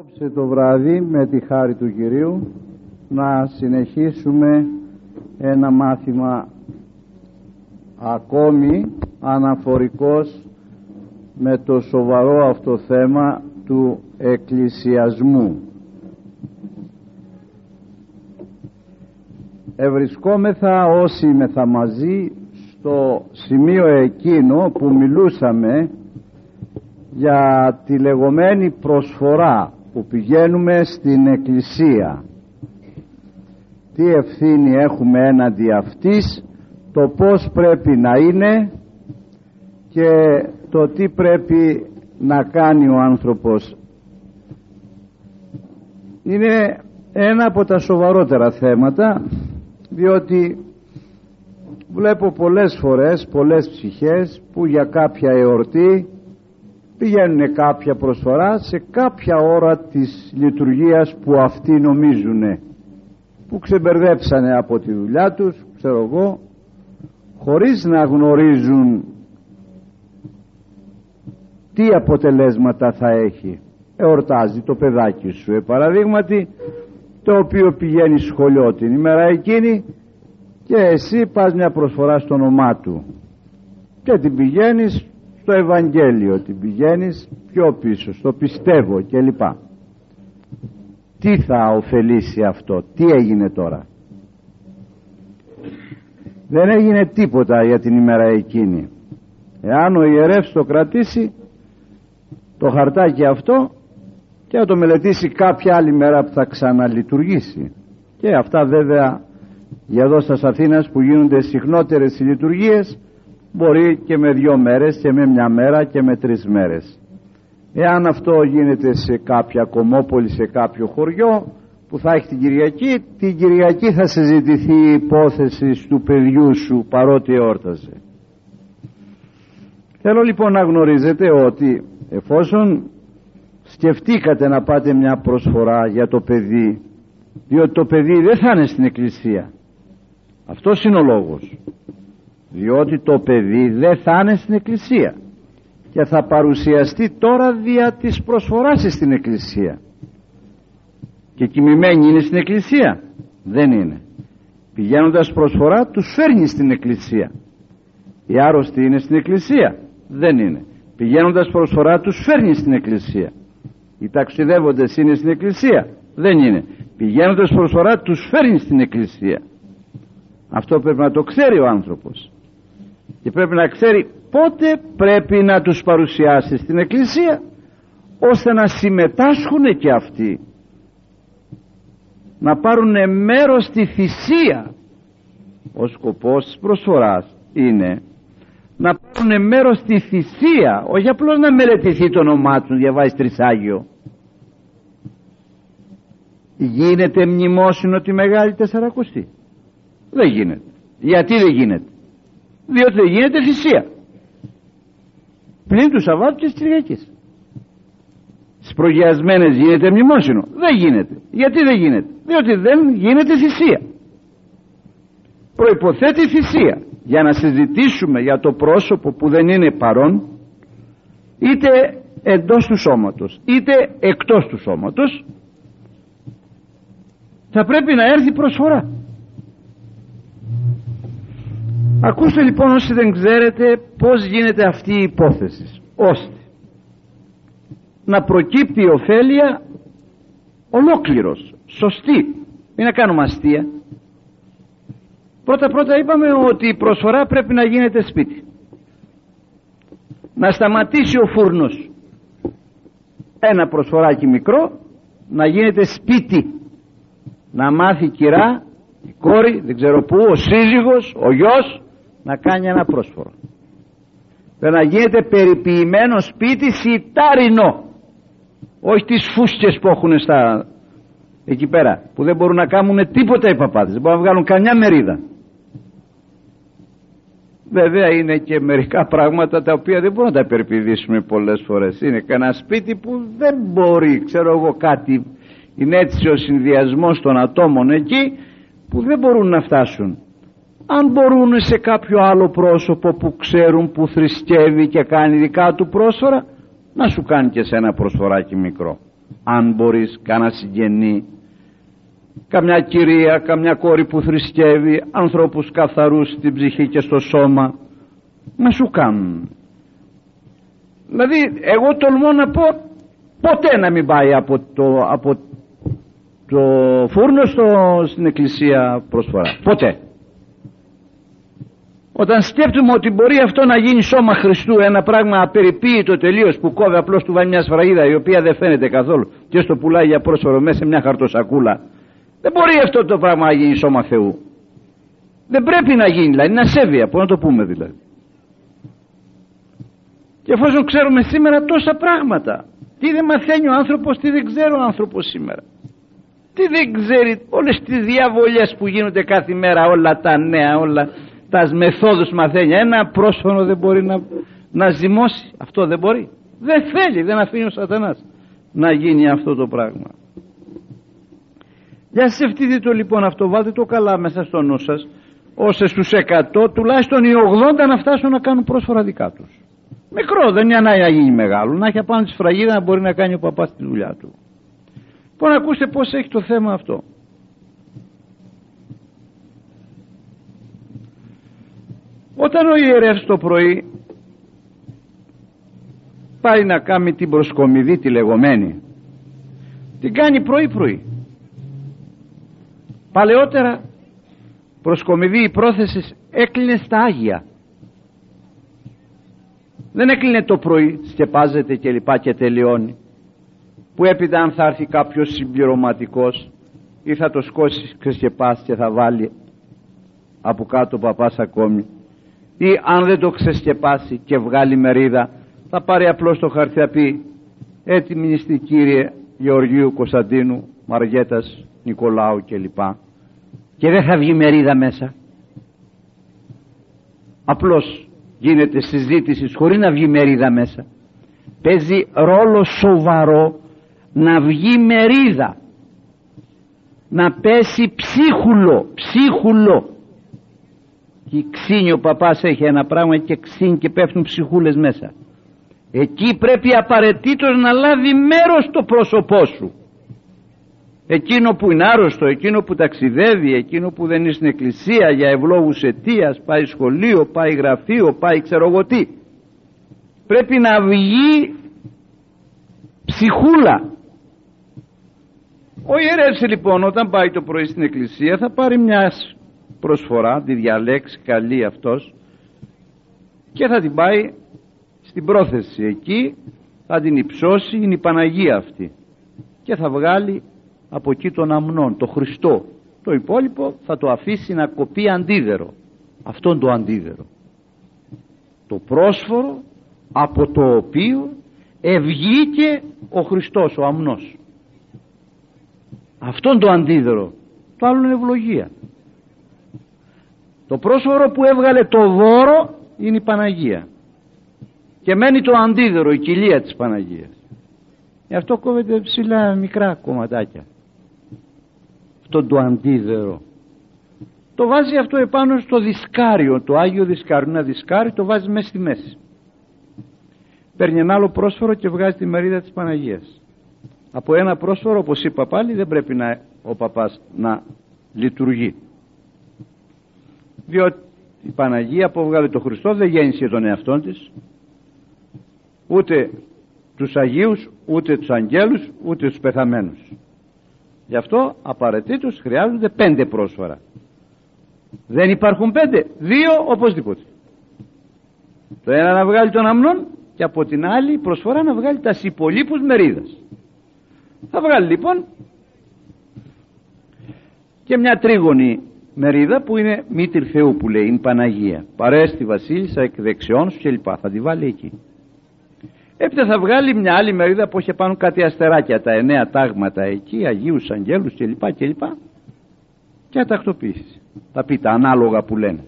Απόψε το βράδυ με τη χάρη του Κυρίου να συνεχίσουμε ένα μάθημα ακόμη αναφορικός με το σοβαρό αυτό θέμα του εκκλησιασμού. Ευρισκόμεθα όσοι μεθα μαζί στο σημείο εκείνο που μιλούσαμε για τη λεγόμενη προσφορά που πηγαίνουμε στην εκκλησία. Τι ευθύνη έχουμε έναντι αυτής το πως πρέπει να είναι και το τι πρέπει να κάνει ο άνθρωπος. Είναι ένα από τα σοβαρότερα θέματα διότι βλέπω πολλές φορές πολλές ψυχές που για κάποια εορτή πηγαίνουν κάποια προσφορά σε κάποια ώρα της λειτουργίας που αυτοί νομίζουν που ξεμπερδέψανε από τη δουλειά τους ξέρω εγώ χωρίς να γνωρίζουν τι αποτελέσματα θα έχει. Εορτάζει το παιδάκι σου ε, παραδείγματι το οποίο πηγαίνει σχολείο την ημέρα εκείνη και εσύ πας μια προσφορά στο όνομά του. Και την πηγαίνεις στο Ευαγγέλιο την πηγαίνεις πιο πίσω στο πιστεύω κλπ. Τι θα ωφελήσει αυτό τι έγινε τώρα; Δεν έγινε τίποτα για την ημέρα εκείνη. Εάν ο ιερεύς το κρατήσει το χαρτάκι αυτό και να το μελετήσει κάποια άλλη μέρα που θα ξαναλειτουργήσει. Και αυτά βέβαια για εδώ στα Αθήνας που γίνονται συχνότερες οι λειτουργίες μπορεί και με δύο μέρες και με μια μέρα και με τρεις μέρες. Εάν αυτό γίνεται σε κάποια κομμόπολη σε κάποιο χωριό που θα έχει την Κυριακή την Κυριακή θα συζητηθεί η υπόθεση του παιδιού σου παρότι εόρταζε. Θέλω λοιπόν να γνωρίζετε ότι εφόσον σκεφτήκατε να πάτε μια προσφορά για το παιδί διότι το παιδί δεν θα είναι στην εκκλησία. Αυτός είναι ο λόγος διότι το παιδί δεν θα είναι στην εκκλησία και θα παρουσιαστεί τώρα δια της προσφοράς στην εκκλησία. Και κοιμημένη είναι στην εκκλησία. Δεν είναι. Πηγαίνοντας προσφορά τους φέρνει στην εκκλησία. Οι άρρωστοι είναι στην εκκλησία. Δεν είναι. Πηγαίνοντας προσφορά τους φέρνει στην εκκλησία. Οι ταξιδεύοντες είναι στην εκκλησία. Δεν είναι. Πηγαίνοντας προσφορά τους φέρνει στην εκκλησία. Αυτό πρέπει να το ξέρει ο άνθρωπος και πρέπει να ξέρει πότε πρέπει να τους παρουσιάσει στην εκκλησία ώστε να συμμετάσχουν και αυτοί. Να πάρουν μέρος στη θυσία. Ο σκοπός της προσφοράς είναι να πάρουν μέρος στη θυσία. Όχι απλώς να μελετηθεί το όνομά τους να διαβάζει τρισάγιο. Γίνεται μνημόσυνο τη Μεγάλη Τεσσαρακοστή. Δεν γίνεται. Γιατί δεν γίνεται; Διότι δεν γίνεται θυσία. Πλην του Σαββάτου και της Κυριακής. Στις προγιασμένες γίνεται μνημόσυνο. Δεν γίνεται. Γιατί δεν γίνεται; Διότι δεν γίνεται θυσία. Προϋποθέτει θυσία. Για να συζητήσουμε για το πρόσωπο που δεν είναι παρόν είτε εντός του σώματος είτε εκτός του σώματος θα πρέπει να έρθει προσφορά ακούστε λοιπόν όσοι δεν ξέρετε πως γίνεται αυτή η υπόθεση. Ώστε να προκύπτει η ωφέλεια ολόκληρος σωστή. Μην να κάνουμε αστεία. Πρώτα πρώτα είπαμε ότι η προσφορά πρέπει να γίνεται σπίτι. Να σταματήσει ο φούρνος. Ένα προσφοράκι μικρό να γίνεται σπίτι. Να μάθει η κυρά η κόρη δεν ξέρω πού ο σύζυγος ο γιος να κάνει ένα πρόσφορο. Πρέπει να γίνεται περιποιημένο σπίτι σιτάρινο. Όχι τις φούσκες που έχουν στα εκεί πέρα που δεν μπορούν να κάνουν τίποτα οι παπάδες. Δεν μπορούν να βγάλουν καμιά μερίδα. Βέβαια είναι και μερικά πράγματα τα οποία δεν μπορούμε να τα περιπηδήσουμε πολλές φορές. Είναι κανένα σπίτι που δεν μπορεί ξέρω εγώ κάτι. Είναι έτσι ο συνδυασμός των ατόμων εκεί που δεν μπορούν να φτάσουν αν μπορούν σε κάποιο άλλο πρόσωπο που ξέρουν που θρησκεύει και κάνει δικά του πρόσφορα να σου κάνει και σε ένα προσφοράκι μικρό. Αν μπορείς κανένα συγγενή καμιά κυρία, καμιά κόρη που θρησκεύει ανθρώπους καθαρούς στην ψυχή και στο σώμα να σου κάνουν. Δηλαδή εγώ τολμώ να πω ποτέ να μην πάει από το, από το φούρνο στο, στην εκκλησία προσφορά. Ποτέ όταν σκέφτομαι ότι μπορεί αυτό να γίνει σώμα Χριστού ένα πράγμα απεριποίητο τελείως που κόβει απλώς του βάλει μια σφραγίδα η οποία δεν φαίνεται καθόλου και στο πουλάει για πρόσφορο μέσα σε μια χαρτοσακούλα. Δεν μπορεί αυτό το πράγμα να γίνει σώμα Θεού. Δεν πρέπει να γίνει δηλαδή είναι ασέβεια που να το πούμε δηλαδή. Και εφόσον ξέρουμε σήμερα τόσα πράγματα τι δεν μαθαίνει ο άνθρωπος τι δεν ξέρει ο άνθρωπος σήμερα. Τι δεν ξέρει όλες τις διαβολιές που γίνονται κάθε μέρα όλα τα νέα όλα τα μεθόδους μαθαίνει. Ένα πρόσφωνο δεν μπορεί να, να ζυμώσει. Αυτό δεν μπορεί. Δεν θέλει δεν αφήνει ο σατανάς να γίνει αυτό το πράγμα. Για σκεφτείτε το λοιπόν αυτό βάλτε το καλά μέσα στο νου σας ώστε στους 100 τουλάχιστον οι 80 να φτάσουν να κάνουν πρόσφορα δικά τους. Μικρό δεν είναι ανάγκη να γίνει μεγάλο. Να έχει απάνω τη σφραγίδα να μπορεί να κάνει ο παπάς τη δουλειά του. Λοιπόν ακούστε πως έχει το θέμα αυτό Όταν ο ιερεύς το πρωί πάει να κάνει την προσκομιδή τη λεγόμενη την κάνει πρωί πρωί παλαιότερα προσκομιδή η πρόθεση έκλεινε στα Άγια. Δεν έκλεινε το πρωί σκεπάζεται και λοιπά και τελειώνει. Που έπειτα αν θα έρθει κάποιος συμπληρωματικός ή θα το σκώσει ξεσκεπάσει και θα βάλει από κάτω ο παπάς ακόμη ή αν δεν το ξεσκεπάσει και βγάλει μερίδα θα πάρει απλώς το χαρτί θα πει έτοιμη είστε κύριε Γεωργίου Κωνσταντίνου Μαργέτας Νικολάου κλπ και δεν θα βγει μερίδα μέσα. Απλώς γίνεται συζήτηση χωρίς να βγει μερίδα μέσα. Παίζει ρόλο σοβαρό να βγει μερίδα. Να πέσει ψίχουλο ψίχουλο και ξύνει ο παπάς έχει ένα πράγμα και ξύνει και πέφτουν ψυχούλες μέσα εκεί πρέπει απαραίτητος να λάβει μέρος το πρόσωπό σου εκείνο που είναι άρρωστο, εκείνο που ταξιδεύει, εκείνο που δεν είναι στην εκκλησία για ευλόγους αιτίας, πάει σχολείο, πάει γραφείο, πάει ξέρω εγώ τι. Πρέπει να βγει ψυχούλα. Ο ιερεύς λοιπόν όταν πάει το πρωί στην εκκλησία θα πάρει μια προσφορά, τη διαλέξει καλή αυτός και θα την πάει στην πρόθεση εκεί θα την υψώσει είναι η Παναγία αυτή και θα βγάλει από εκεί τον αμνών, το Χριστό. Το υπόλοιπο θα το αφήσει να κοπεί αντίδερο. Αυτόν το αντίδερο. Το πρόσφορο από το οποίο ευγήκε ο Χριστός ο αμνός. Αυτόν το αντίδερο. Το άλλο είναι ευλογία το πρόσφορο που έβγαλε το δώρο είναι η Παναγία. Και μένει το αντίδερο η κοιλία της Παναγίας. Γι' αυτό κόβεται ψηλά μικρά κομματάκια. Αυτό το αντίδερο το βάζει αυτό επάνω στο δισκάριο το Άγιο Δισκάριο. Ένα δισκάριο το βάζει μέσα στη μέση. Παίρνει ένα άλλο πρόσφορο και βγάζει τη μερίδα της Παναγίας. Από ένα πρόσφορο όπως είπα πάλι δεν πρέπει να, ο παπάς να λειτουργεί διότι η Παναγία που βγάλει το Χριστό δεν γέννησε τον εαυτό της. Ούτε τους Αγίους ούτε τους Αγγέλους ούτε τους πεθαμένους. Γι' αυτό απαραίτητος χρειάζονται πέντε πρόσφορα. Δεν υπάρχουν πέντε. Δύο οπωσδήποτε. Το ένα να βγάλει τον αμνόν και από την άλλη προσφορά να βγάλει τα υπολείπους μερίδας. Θα βγάλει λοιπόν και μια τρίγωνη μερίδα που είναι μήτυρ Θεού που λέει είναι Παναγία παρέστη βασίλισσα εκ δεξιών σου κλπ. Θα τη βάλει εκεί. Έπειτα θα βγάλει μια άλλη μερίδα που έχει πάνω κάτι αστεράκια τα εννέα τάγματα εκεί Αγίους Αγγέλους κλπ κλπ. Και θα τακτοποιήσει θα πει τα ανάλογα που λένε.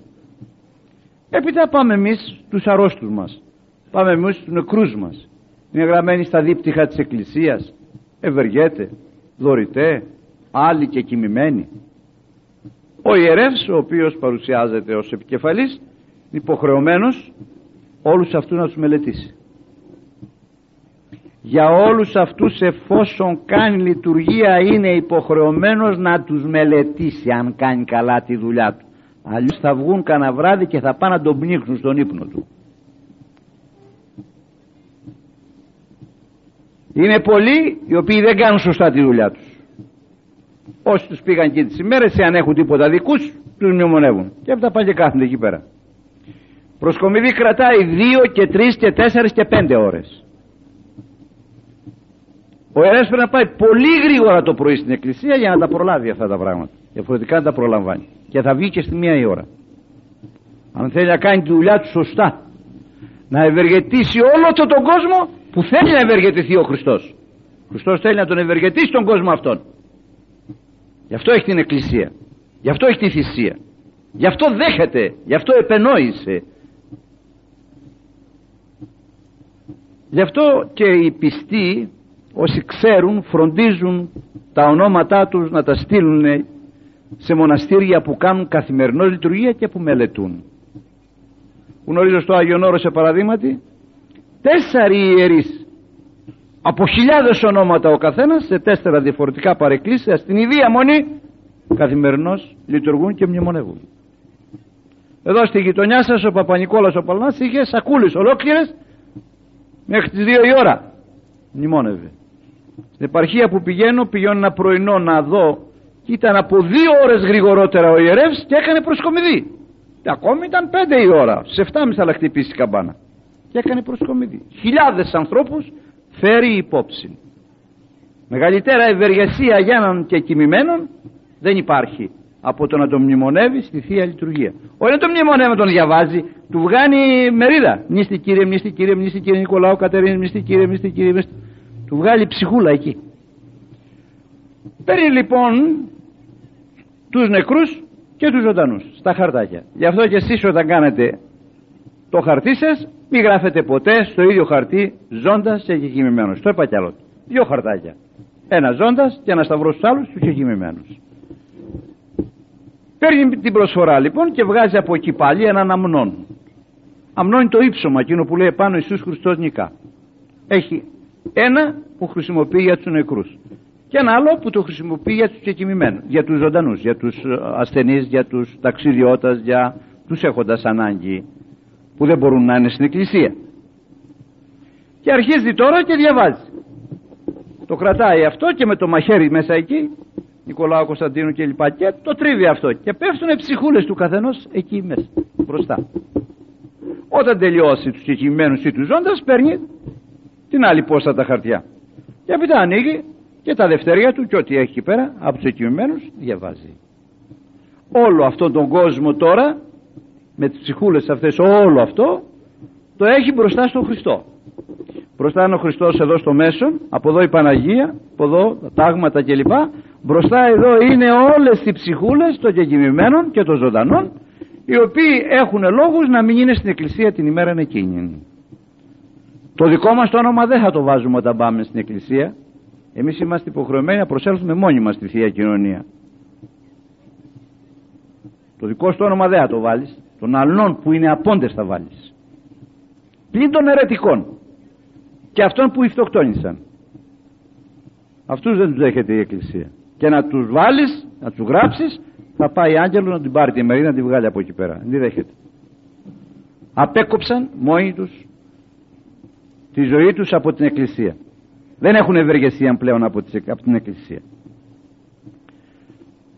Έπειτα πάμε εμείς τους αρρώστους μας. Πάμε εμείς τους νεκρούς μας. Είναι γραμμένοι στα δίπτυχα της Εκκλησίας. Ευεργέτε, δωρητέ άλλοι και κοιμημένοι ο ιερεύς ο οποίος παρουσιάζεται ως επικεφαλής υποχρεωμένος όλους αυτούς να τους μελετήσει. Για όλους αυτούς εφόσον κάνει λειτουργία είναι υποχρεωμένος να τους μελετήσει αν κάνει καλά τη δουλειά του. Αλλιώς θα βγουν κανένα βράδυ και θα πάνε να τον πνίξουν στον ύπνο του. Είναι πολλοί οι οποίοι δεν κάνουν σωστά τη δουλειά τους όσοι τους πήγαν και τις ημέρες αν έχουν τίποτα δικούς τους μνημονεύουν. Και αυτά πάνε και κάθονται εκεί πέρα. Προσκομιδή κρατάει δύο και τρεις και τέσσερις και πέντε ώρες. Ο ιερέας πρέπει να πάει πολύ γρήγορα το πρωί στην εκκλησία για να τα προλάβει αυτά τα πράγματα. Διαφορετικά δεν τα προλαμβάνει. Και θα βγει και στη μία η ώρα. Αν θέλει να κάνει τη δουλειά του σωστά να ευεργετήσει όλο αυτό τον κόσμο που θέλει να ευεργετηθεί ο Χριστός. Ο Χριστός θέλει να τον ευεργετήσει τον κόσμο αυτόν γι' αυτό έχει την εκκλησία. Γι' αυτό έχει τη θυσία. Γι' αυτό δέχεται. Γι' αυτό επενόησε. Γι' αυτό και οι πιστοί όσοι ξέρουν φροντίζουν τα ονόματά τους να τα στείλουν σε μοναστήρια που κάνουν καθημερινό λειτουργία και που μελετούν. Γνωρίζω στο Άγιον Όρος σε παραδείγματι; Τέσσερις ιερείς από χιλιάδες ονόματα ο καθένας σε τέσσερα διαφορετικά παρεκκλήσια στην ίδια μονή καθημερινώς λειτουργούν και μνημονεύουν. Εδώ στη γειτονιά σας ο Παπα-Νικόλας ο Παλνάς είχε σακούλες ολόκληρες μέχρι τις δύο η ώρα μνημόνευε. Στην επαρχία που πηγαίνω πηγαίνω ένα πρωινό να δω και ήταν από δύο ώρες γρηγορότερα ο ιερεύς και έκανε προσκομιδή. Και ακόμη ήταν πέντε η ώρα σε 7.30 θα χτυπήσει η καμπάνα. Και έκανε προσκομιδή. Χιλιάδες ανθρώπους φέρει υπόψη μεγαλύτερα ευεργεσία για έναν και κοιμημένον δεν υπάρχει από το να τον μνημονεύει στη Θεία Λειτουργία. Όχι να τον μνημονεύει, τον διαβάζει, του βγάνει μερίδα. Μνήστη κύριε, μνήστη κύριε, μνήστη κύριε Νικολάου Κατερίνη, μνήστη κύριε, μνήστη κύριε, μνήστη του βγάλει ψυχούλα εκεί παίρνει λοιπόν τους νεκρούς και τους ζωντανούς στα χαρτάκια γι' αυτό και εσείς όταν κάνετε το χαρτί σας μην γράφετε ποτέ στο ίδιο χαρτί ζώντας και κεκοιμημένος το είπα κι άλλο. Δύο χαρτάκια. Ένα ζώντας και ένα σταυρός στους άλλους τους κεκοιμημένους παίρνει την προσφορά λοιπόν και βγάζει από εκεί πάλι έναν αμνόν. Αμνόν είναι το ύψωμα εκείνο που λέει πάνω Ιησούς Χριστός νικά έχει ένα που χρησιμοποιεί για τους νεκρούς και ένα άλλο που το χρησιμοποιεί για τους κεκοιμημένους, για τους ζωντανούς, για τους ε, ασθενείς, για τους ταξιδιώτες, για τους έχοντας ανάγκη που δεν μπορούν να είναι στην εκκλησία. Και αρχίζει τώρα και διαβάζει. Το κρατάει αυτό και με το μαχαίρι μέσα εκεί, Νικολάου Κωνσταντίνου και λοιπά και το τρίβει αυτό και πέφτουν ψυχούλες του καθενός εκεί μέσα, μπροστά. Όταν τελειώσει τους κεκοιμημένους ή τους ζώντας παίρνει την άλλη πόστα τα χαρτιά και έπειτα ανοίγει και τα δευτερία του και ό,τι έχει εκεί πέρα από τους εκκοιμημένους διαβάζει όλο αυτόν τον κόσμο τώρα με τις ψυχούλες αυτές όλο αυτό το έχει μπροστά στον Χριστό. Μπροστά είναι ο Χριστός εδώ στο μέσο από εδώ η Παναγία από εδώ τα τάγματα κλπ. Μπροστά εδώ είναι όλες οι ψυχούλες των κεκοιμημένων και των ζωντανών οι οποίοι έχουν λόγους να μην είναι στην εκκλησία την ημέρα εκείνη. Το δικό μας το όνομα δεν θα το βάζουμε όταν πάμε στην εκκλησία. Εμείς είμαστε υποχρεωμένοι να προσέλθουμε μόνοι μας στη Θεία Κοινωνία. Το δικό σου όνομα δεν θα το βάλεις των αλλών που είναι απόντες θα βάλεις. Πλην των ερετικών και αυτών που ηφτοκτόνησαν αυτούς δεν τους δέχεται η Εκκλησία. Και να τους βάλεις να τους γράψεις θα πάει άγγελος να την πάρει τη μερίδα να την βγάλει από εκεί πέρα. Δεν δέχεται. Απέκοψαν μόνοι τους τη ζωή τους από την Εκκλησία. Δεν έχουν ευεργεσία πλέον από την Εκκλησία.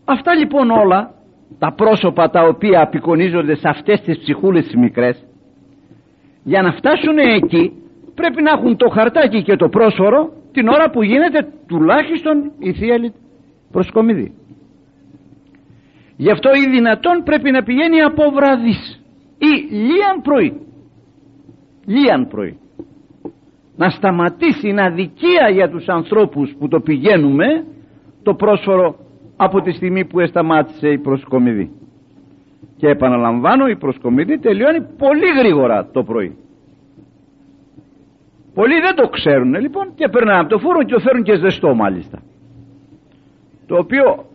Αυτά λοιπόν όλα τα πρόσωπα τα οποία απεικονίζονται σε αυτές τις ψυχούλες τις μικρές για να φτάσουν εκεί πρέπει να έχουν το χαρτάκι και το πρόσφορο την ώρα που γίνεται τουλάχιστον η Θεία προσκομιδή. Γι' αυτό ή δυνατόν πρέπει να πηγαίνει από βραδύς ή λίαν πρωί λίαν πρωί να σταματήσει είναι αδικία για τους ανθρώπους που το πηγαίνουμε το πρόσφορο από τη στιγμή που εσταμάτησε η προσκομιδή. Και επαναλαμβάνω η προσκομιδή τελειώνει πολύ γρήγορα το πρωί. Πολλοί δεν το ξέρουν λοιπόν και περνάνε από το φούρνο και το φέρουν και ζεστό μάλιστα. Το οποίο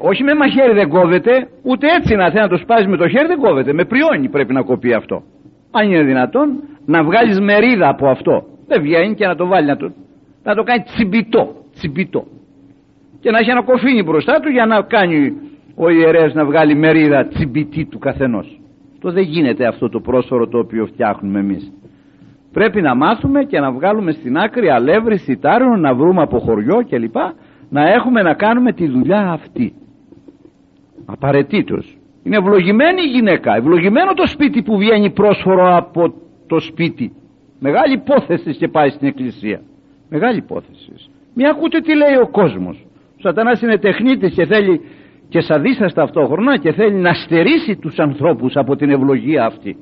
όχι με μαχαίρι δεν κόβεται ούτε έτσι να θέλει να το σπάσει με το χέρι δεν κόβεται. Με πριόνι πρέπει να κοπεί αυτό. Αν είναι δυνατόν να βγάλεις μερίδα από αυτό. Δεν βγαίνει και να το βάλει να το, να το κάνει τσιμπιτό, τσιμπιτό και να έχει ένα κοφίνι μπροστά του για να κάνει ο ιερέας να βγάλει μερίδα τσιμπιτή του καθενός. Το δεν γίνεται αυτό το πρόσφορο το οποίο φτιάχνουμε εμείς. Πρέπει να μάθουμε και να βγάλουμε στην άκρη αλεύρι, σιτάριο να βρούμε από χωριό κλπ. Να έχουμε να κάνουμε τη δουλειά αυτή. Απαραίτητος. Είναι ευλογημένη η γυναίκα. Ευλογημένο το σπίτι που βγαίνει πρόσφορο από το σπίτι. Μεγάλη υπόθεση και πάει στην εκκλησία. Μεγάλη υπόθεση. Μη ακούτε τι λέει ο κόσμος ο σατανάς είναι τεχνίτης και θέλει και σαδίστας ταυτόχρονα και θέλει να στερήσει τους ανθρώπους από την ευλογία αυτή.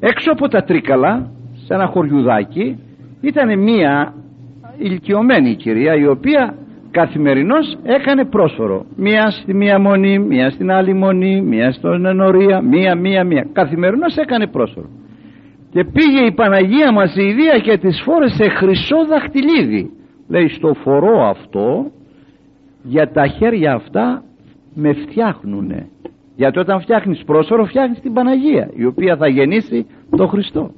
Έξω από τα Τρίκαλα σε ένα χωριουδάκι ήταν μία ηλικιωμένη κυρία η οποία καθημερινώς έκανε πρόσφορο μία στη μία μονή, μία στην άλλη μονή μία στον ενορία, μία μία μία. Καθημερινώς έκανε πρόσφορο και πήγε η Παναγία μας η Ιδία και τις φόρεσε χρυσό δαχτυλίδι λέει στο φορό αυτό για τα χέρια αυτά με φτιάχνουνε γιατί όταν φτιάχνεις πρόσωρο φτιάχνεις την Παναγία η οποία θα γεννήσει τον Χριστό.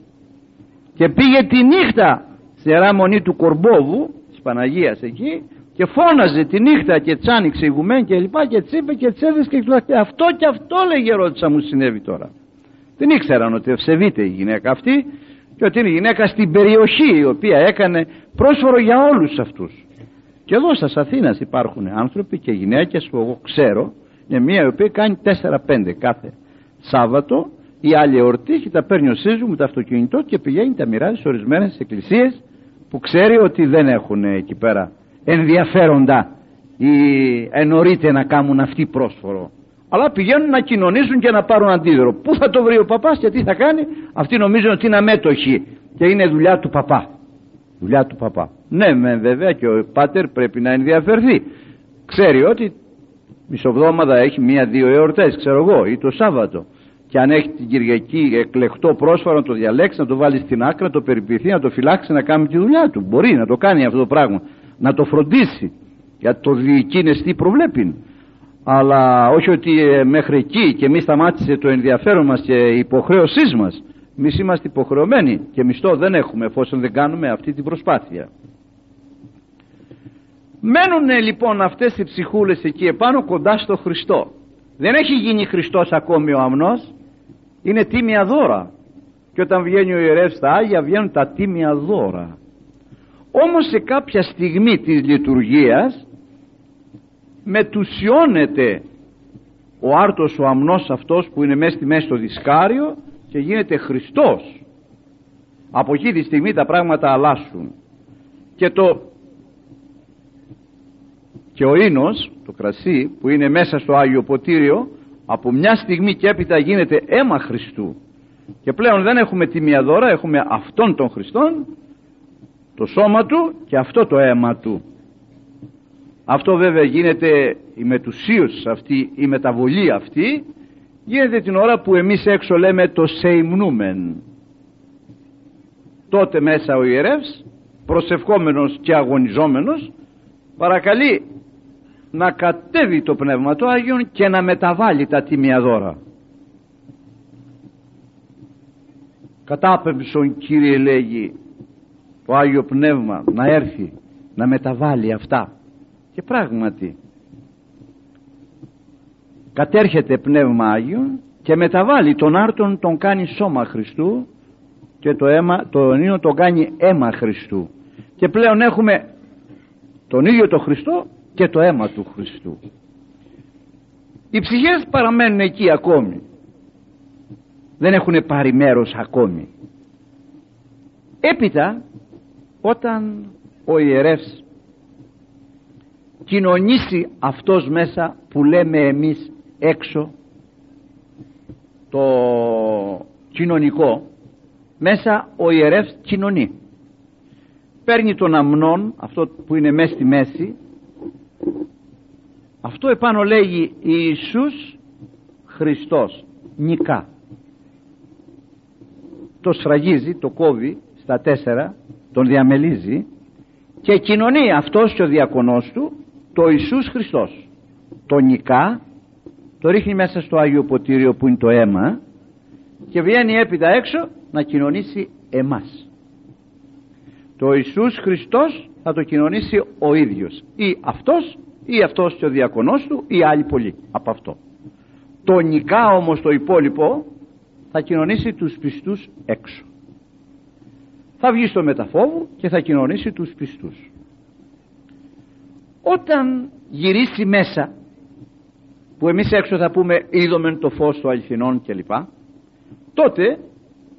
Και πήγε τη νύχτα σε ράμονή του Κορμπόβου της Παναγίας εκεί και φώναζε τη νύχτα και τσάνιξε ηγουμένη και λοιπά και τσίπε και τσέδες και και αυτό και αυτό λέγε ρώτησα μου συνέβη τώρα δεν ήξεραν ότι ευσεβείται η γυναίκα αυτή και ότι είναι η γυναίκα στην περιοχή η οποία έκανε πρόσφορο για όλους αυτούς. Και εδώ στα Αθήνας υπάρχουν άνθρωποι και γυναίκες που εγώ ξέρω είναι μία η οποία κάνει 4-5 κάθε Σάββατο η άλλη εορτή και τα παίρνει ο σύζου με το αυτοκίνητό και πηγαίνει τα μοιράζει σε ορισμένες εκκλησίες που ξέρει ότι δεν έχουν εκεί πέρα ενδιαφέροντα ή ενωρείται να κάνουν αυτή πρόσφορο αλλά πηγαίνουν να κοινωνήσουν και να πάρουν αντίδωρο πού θα το βρει ο παπάς και τι θα κάνει; Αυτοί νομίζουν ότι είναι αμέτωχοι και είναι δουλειά του παπά δουλειά του παπά ναι με βέβαια και ο πάτερ πρέπει να ενδιαφερθεί ξέρει ότι μισοβδόμαδα έχει μία-δύο εορτές ξέρω εγώ ή το Σάββατο και αν έχει την Κυριακή εκλεκτό πρόσφορο να το διαλέξει, να το βάλει στην άκρη, να το περιποιηθεί, να το φυλάξει, να κάνει τη δουλειά του. Μπορεί να το κάνει αυτό το πράγμα, να το φροντίσει. Γιατί το διοικεί τι προβλέπεις. Αλλά όχι ότι ε, μέχρι εκεί και μη σταμάτησε το ενδιαφέρον μας και η υποχρέωσή μας. Εμείς είμαστε υποχρεωμένοι και μισθό δεν έχουμε εφόσον δεν κάνουμε αυτή την προσπάθεια. Μένουν λοιπόν αυτές οι ψυχούλες εκεί επάνω κοντά στο Χριστό. Δεν έχει γίνει Χριστός ακόμη ο αμνός, είναι τίμια δώρα. Και όταν βγαίνει ο ιερεύς στα Άγια βγαίνουν τα τίμια δώρα. Όμως σε κάποια στιγμή της λειτουργίας μετουσιώνεται ο άρτος ο αμνός αυτός που είναι μέσα στη μέση στο δισκάριο και γίνεται Χριστός. Από εκεί τη στιγμή τα πράγματα αλλάσουν. Και το και ο ίνος, το κρασί που είναι μέσα στο Άγιο Ποτήριο από μια στιγμή και έπειτα γίνεται αίμα Χριστού και πλέον δεν έχουμε τιμία δώρα έχουμε αυτόν τον Χριστόν το σώμα του και αυτό το αίμα του αυτό βέβαια γίνεται η μετουσίωση αυτή η μεταβολή αυτή γίνεται την ώρα που εμείς έξω λέμε το σεϊμνούμεν. Τότε μέσα ο ιερεύς προσευχόμενος και αγωνιζόμενος παρακαλεί να κατέβει το Πνεύμα του Άγιον και να μεταβάλει τα τίμια δώρα. Κατάπεμψον Κύριε λέγει το Άγιο Πνεύμα να έρθει να μεταβάλει αυτά και πράγματι κατέρχεται Πνεύμα Άγιον και μεταβάλει τον άρτον τον κάνει σώμα Χριστού και το, αίμα, το ίνο τον κάνει αίμα Χριστού. Και πλέον έχουμε τον ίδιο τον Χριστό και το αίμα του Χριστού. Οι ψυχές παραμένουν εκεί ακόμη. Δεν έχουν πάρει μέρος ακόμη. Έπειτα όταν ο ιερεύς κοινωνήσει αυτός μέσα που λέμε εμείς έξω το κοινωνικό. Μέσα ο ιερεύς κοινωνεί. Παίρνει τον αμνόν αυτό που είναι μέσα στη μέση. Αυτό επάνω λέγει Ιησούς Χριστός νικά. Το σφραγίζει, το κόβει στα τέσσερα τον διαμελίζει και κοινωνεί αυτός και ο διακονός του το Ιησούς Χριστός. Το νικά το ρίχνει μέσα στο Άγιο Ποτήριο που είναι το αίμα και βγαίνει έπειτα έξω να κοινωνήσει εμάς. Το Ιησούς Χριστός θα το κοινωνήσει ο ίδιος. Ή αυτός ή αυτός και ο διακονός του ή άλλοι πολλοί από αυτό. Τονικά όμως το υπόλοιπο θα κοινωνήσει τους πιστούς έξω. Θα βγει στο μεταφόβου και θα κοινωνήσει τους πιστούς όταν γυρίσει μέσα που εμείς έξω θα πούμε είδομεν το φως του αληθινών κλπ τότε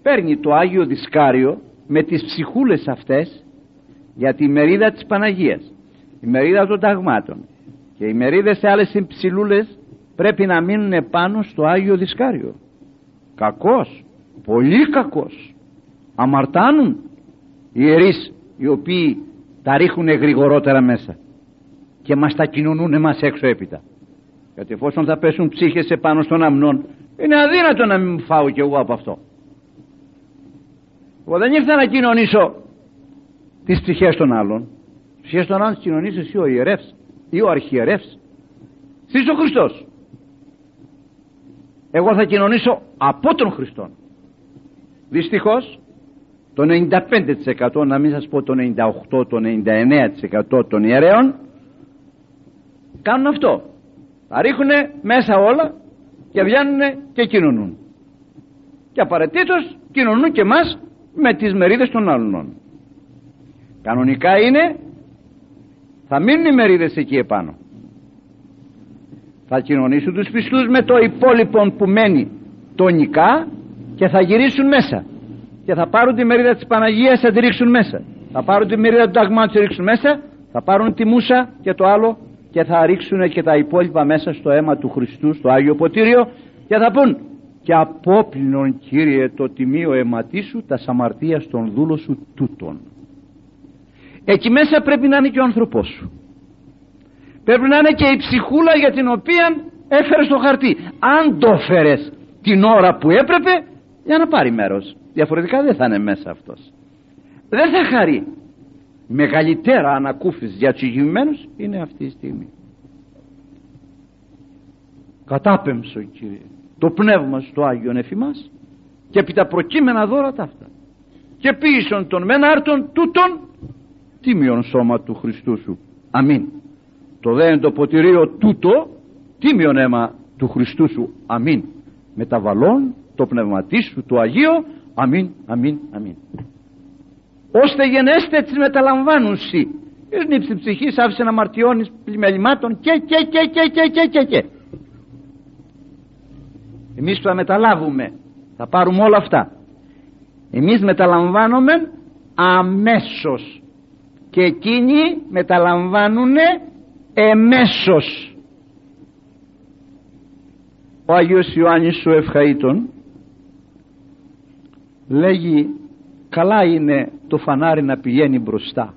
παίρνει το Άγιο Δισκάριο με τις ψυχούλες αυτές για τη μερίδα της Παναγίας η μερίδα των ταγμάτων και οι μερίδες σε άλλες ψηλούλες πρέπει να μείνουν πάνω στο Άγιο Δισκάριο. Κακός, πολύ κακός. Αμαρτάνουν οι ιερείς οι οποίοι τα ρίχνουν γρηγορότερα μέσα και μας τα κοινωνούν εμάς έξω έπειτα. Γιατί εφόσον θα πέσουν ψύχες επάνω στον αμνόν είναι αδύνατο να μην φάω κι εγώ από αυτό. Εγώ δεν ήρθα να κοινωνήσω τις ψυχές των άλλων. Τις ψυχές των άλλων κοινωνείς εσύ ο ιερεύς ή ο αρχιερεύς. Εσύ ο Χριστός. Εγώ θα κοινωνήσω από τον Χριστό δυστυχώς το 95% να μην σας πω το 98% το 99% των ιερέων κάνουν αυτό. Θα ρίχνουν μέσα όλα και βγαίνουν και κοινωνούν. Και απαραίτητος κοινωνούν και μας με τις μερίδες των άλλων. Κανονικά είναι θα μείνουν οι μερίδες εκεί επάνω. Θα κοινωνήσουν τους πιστούς με το υπόλοιπο που μένει τονικά και θα γυρίσουν μέσα. Και θα πάρουν τη μερίδα της Παναγίας θα τη ρίξουν μέσα. Θα πάρουν τη μερίδα του ταγμάτου θα τη ρίξουν μέσα. Θα πάρουν τη μουσα και το άλλο και θα ρίξουν και τα υπόλοιπα μέσα στο αίμα του Χριστού στο Άγιο Ποτήριο και θα πούν και απόπληνον Κύριε το τιμίο αιματί σου τα σαμαρτία στον δούλο σου τούτον εκεί μέσα πρέπει να είναι και ο άνθρωπός σου. Πρέπει να είναι και η ψυχούλα για την οποία έφερες το χαρτί. Αν το έφερες την ώρα που έπρεπε για να πάρει μέρος. Διαφορετικά δεν θα είναι μέσα αυτός. Δεν θα χαρεί μεγαλύτερα ανακούφιση για τους ηγημένους είναι αυτή η στιγμή. Κατάπεμψο Κύριε. Το πνεύμα στο Άγιον εφημάς. Και επί τα προκείμενα δώρα ταύτα και πίσω των μεν άρτων τούτων τίμιον σώμα του Χριστού σου. Αμήν. Το δέν το ποτηρίο τούτο τίμιον αίμα του Χριστού σου. Αμήν. Μεταβαλών το πνευματί σου το Αγίο. Αμήν αμήν αμήν ώστε γενέστε τις μεταλαμβάνουν σοι είναι η ψυχής άφησε να μαρτιώνεις πλημελημάτων και και και και και και και και. Εμείς που θα μεταλάβουμε. Θα πάρουμε όλα αυτά. Εμείς μεταλαμβάνουμε αμέσως. Και εκείνοι μεταλαμβάνουν εμέσως. Ο Άγιος Ιωάννης ο Ευχαΐτων λέγει καλά είναι το φανάρι να πηγαίνει μπροστά.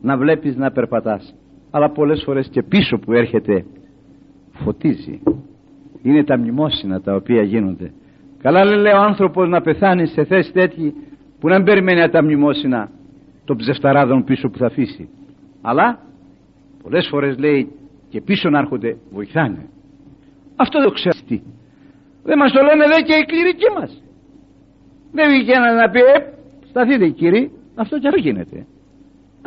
Να βλέπεις να περπατάς. Αλλά πολλές φορές και πίσω που έρχεται φωτίζει. Είναι τα μνημόσυνα τα οποία γίνονται. Καλά λέει ο άνθρωπος να πεθάνει σε θέση τέτοιη που να μην περιμένει τα μνημόσυνα των ψευταράδων πίσω που θα αφήσει. Αλλά πολλές φορές λέει και πίσω να έρχονται βοηθάνε. Αυτό το ξέρεις δεν μας το λένε δε και οι κληρικοί μας δεν βγήκε ένα να πει ε, σταθείτε κύριοι αυτό και αυτό γίνεται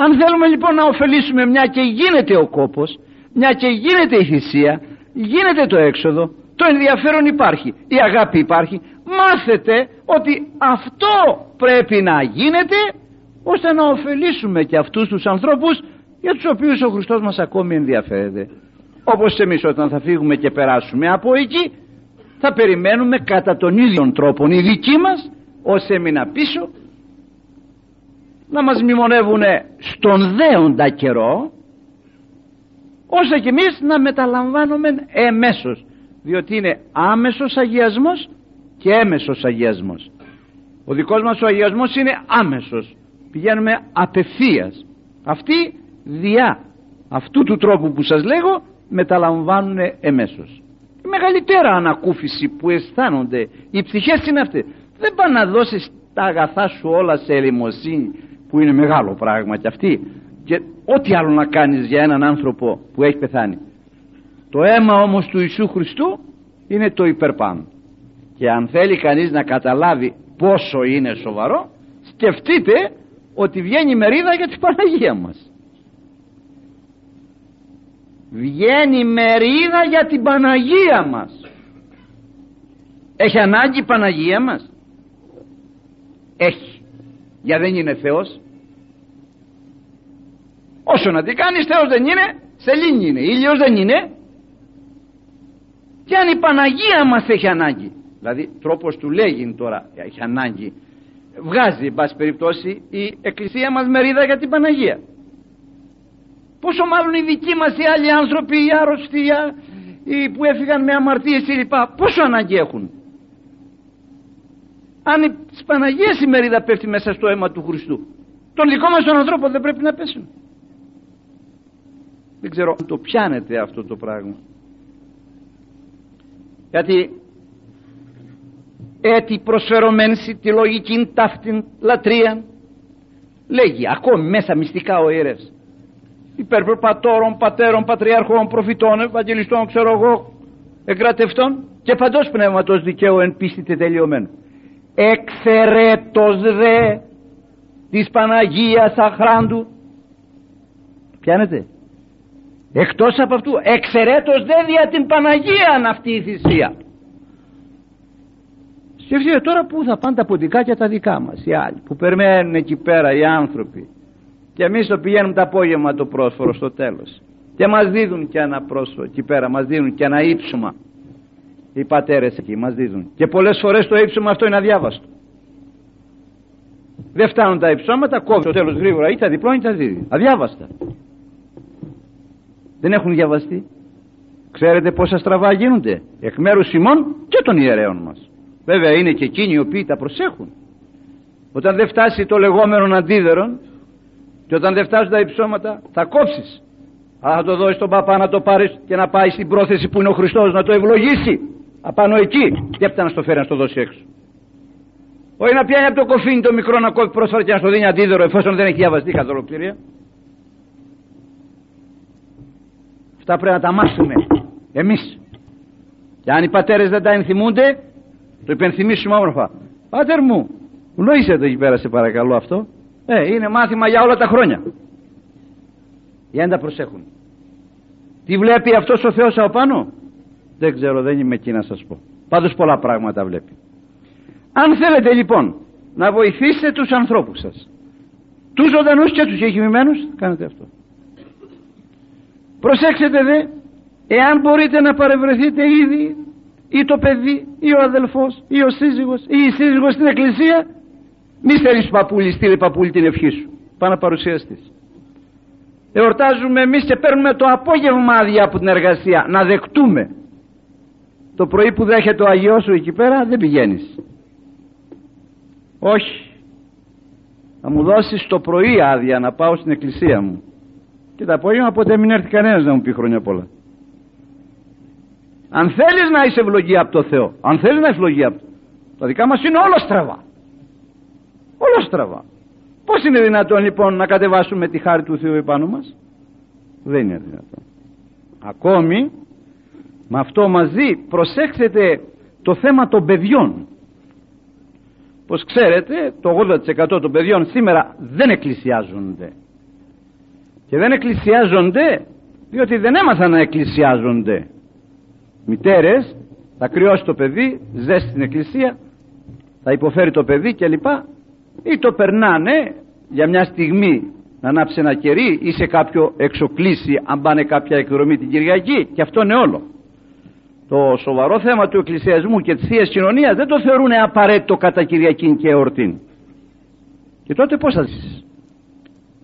αν θέλουμε λοιπόν να ωφελήσουμε μια και γίνεται ο κόπος μια και γίνεται η θυσία γίνεται το έξοδο το ενδιαφέρον υπάρχει η αγάπη υπάρχει μάθετε ότι αυτό πρέπει να γίνεται ώστε να ωφελήσουμε και αυτούς τους ανθρώπους για τους οποίους ο Χριστός μας ακόμη ενδιαφέρεται. Όπως εμείς όταν θα φύγουμε και περάσουμε από εκεί θα περιμένουμε κατά τον ίδιο τρόπο οι δικοί μας όσοι έμεινα πίσω να μας μνημονεύουν στον δέοντα καιρό ώστε και εμείς να μεταλαμβάνουμε εμέσως διότι είναι άμεσος αγιασμός και έμεσος αγιασμός. Ο δικός μας ο αγιασμός είναι άμεσος. Πηγαίνουμε απευθείας. Αυτοί διά αυτού του τρόπου που σας λέγω μεταλαμβάνουν εμέσως. Η μεγαλύτερα ανακούφιση που αισθάνονται οι ψυχές είναι αυτές δεν πάει να δώσεις τα αγαθά σου όλα σε ελεημοσύνη που είναι μεγάλο πράγμα και αυτή και ό,τι άλλο να κάνεις για έναν άνθρωπο που έχει πεθάνει. Το αίμα όμως του Ιησού Χριστού είναι το υπερπάνω. Και αν θέλει κανείς να καταλάβει πόσο είναι σοβαρό σκεφτείτε ότι βγαίνει μερίδα για την Παναγία μας. Βγαίνει μερίδα για την Παναγία μας. Έχει ανάγκη η Παναγία μας; Έχει. Για δεν είναι Θεός. Όσο να τι κάνεις Θεός δεν είναι σελήνη είναι ήλιος δεν είναι. Και αν η Παναγία μας έχει ανάγκη δηλαδή τρόπος του λέγει τώρα έχει ανάγκη βγάζει εν πάση περιπτώσει η εκκλησία μας μερίδα για την Παναγία. Πόσο μάλλον οι δικοί μας οι άλλοι άνθρωποι οι άρρωστοι οι που έφυγαν με αμαρτίες κλπ πόσο ανάγκη έχουν; Αν η Παναγία η μερίδα πέφτει μέσα στο αίμα του Χριστού τον δικό μας τον ανθρώπο δεν πρέπει να πέσουν. Δεν ξέρω το πιάνετε αυτό το πράγμα. Γιατί έτσι προσφερωμένση τη λογική ταύτην λατρεία λέγει ακόμη μέσα μυστικά ο ιερεύς υπερπατώρων, πατέρων, πατριάρχων, προφητών, ευαγγελιστών, ξέρω εγώ, εγκρατευτών και παντός πνεύματος δικαίου εν πίστη τελειωμένου. Εξαιρέτως δε της Παναγίας Αχράντου. Πιάνετε. Εκτός από αυτού εξαιρέτως δε δια την Παναγία αυτή η θυσία. Σκεφτείτε τώρα που θα πάνε τα ποντικάκια τα δικά μας οι άλλοι που περιμένουν εκεί πέρα οι άνθρωποι. Και εμείς το πηγαίνουμε το απόγευμα το πρόσφορο στο τέλος. Και μας δίδουν και ένα πρόσφορο εκεί πέρα μας δίνουν και ένα ύψωμα οι πατέρες εκεί μας δίδουν. Και πολλές φορές το ύψωμα αυτό είναι αδιάβαστο. Δεν φτάνουν τα υψώματα κόβει το τέλος γρήγορα. Ή τα διπλώνει ή τα δίδει. Αδιάβαστα. Δεν έχουν διαβαστεί. Ξέρετε πόσα στραβά γίνονται; Εκ μέρους ημών και των ιερέων μας. Βέβαια είναι και εκείνοι οι οποίοι τα προσέχουν. Όταν δεν φτάσει το λεγόμενο αντίδερον και όταν δεν φτάσουν τα υψώματα θα κόψεις. Αλλά θα το δώσεις στον παπά να το πάρεις και να πάει στην πρόθεση που είναι ο Χριστός να το ευλογήσει απάνω εκεί και έπειτα να στο φέρει να στο δώσει έξω. Όχι να πιάνει από το κοφίνι το μικρό να κόβει πρόσφατα και να στο δίνει αντίδερο εφόσον δεν έχει διαβαστεί καθ' ολοκληρία αυτά πρέπει να τα μάθουμε εμείς. Και αν οι πατέρες δεν τα ενθυμούνται το υπενθυμίσουμε όμορφα. Πάτερ μου γνώρισε το εκεί πέρα σε παρακαλώ αυτό; Ε, είναι μάθημα για όλα τα χρόνια. Για να τα προσέχουν. Τι βλέπει αυτός ο Θεός από πάνω; Δεν ξέρω δεν είμαι εκεί να σας πω. Πάντως πολλά πράγματα βλέπει. Αν θέλετε λοιπόν να βοηθήσετε τους ανθρώπους σας. Τους ζωντανούς και τους εχημημένους κάνετε αυτό. Προσέξτε δε εάν μπορείτε να παρευρεθείτε ήδη ή το παιδί ή ο αδελφός ή ο σύζυγος ή η σύζυγος στην εκκλησία μη στέλνεις παππούλη στείλει παππούλη την ευχή σου. Πάνω να παρουσιαστείς. Εορτάζουμε εμείς και παίρνουμε το απόγευμα άδεια από την εργασία να δεκτούμε το πρωί που δέχεται ο Αγιός σου εκεί πέρα δεν πηγαίνεις. Όχι. Θα μου δώσεις το πρωί άδεια να πάω στην εκκλησία μου. Και τα απόγευμα ποτέ μην έρθει κανένας να μου πει χρόνια πολλά. Αν θέλεις να είσαι ευλογία από το Θεό αν θέλεις να είσαι ευλογία από το τα δικά μας είναι όλα στραβά όλα στραβά πως είναι δυνατόν λοιπόν να κατεβάσουμε τη χάρη του Θεού επάνω μας; Δεν είναι δυνατόν. Ακόμη με αυτό μαζί προσέξτε το θέμα των παιδιών. Πως ξέρετε το 80% των παιδιών σήμερα δεν εκκλησιάζονται. Και δεν εκκλησιάζονται διότι δεν έμαθαν να εκκλησιάζονται. Μητέρες θα κρυώσει το παιδί ζέστη στην εκκλησία θα υποφέρει το παιδί κλπ. Ή το περνάνε για μια στιγμή να ανάψει ένα κερί ή σε κάποιο εξοκλήσι αν πάνε κάποια εκδρομή την Κυριακή. Και αυτό είναι όλο το σοβαρό θέμα του εκκλησιασμού και της Θείας Κοινωνίας δεν το θεωρούν απαραίτητο κατά Κυριακή και εορτή και τότε πώς θα ζήσεις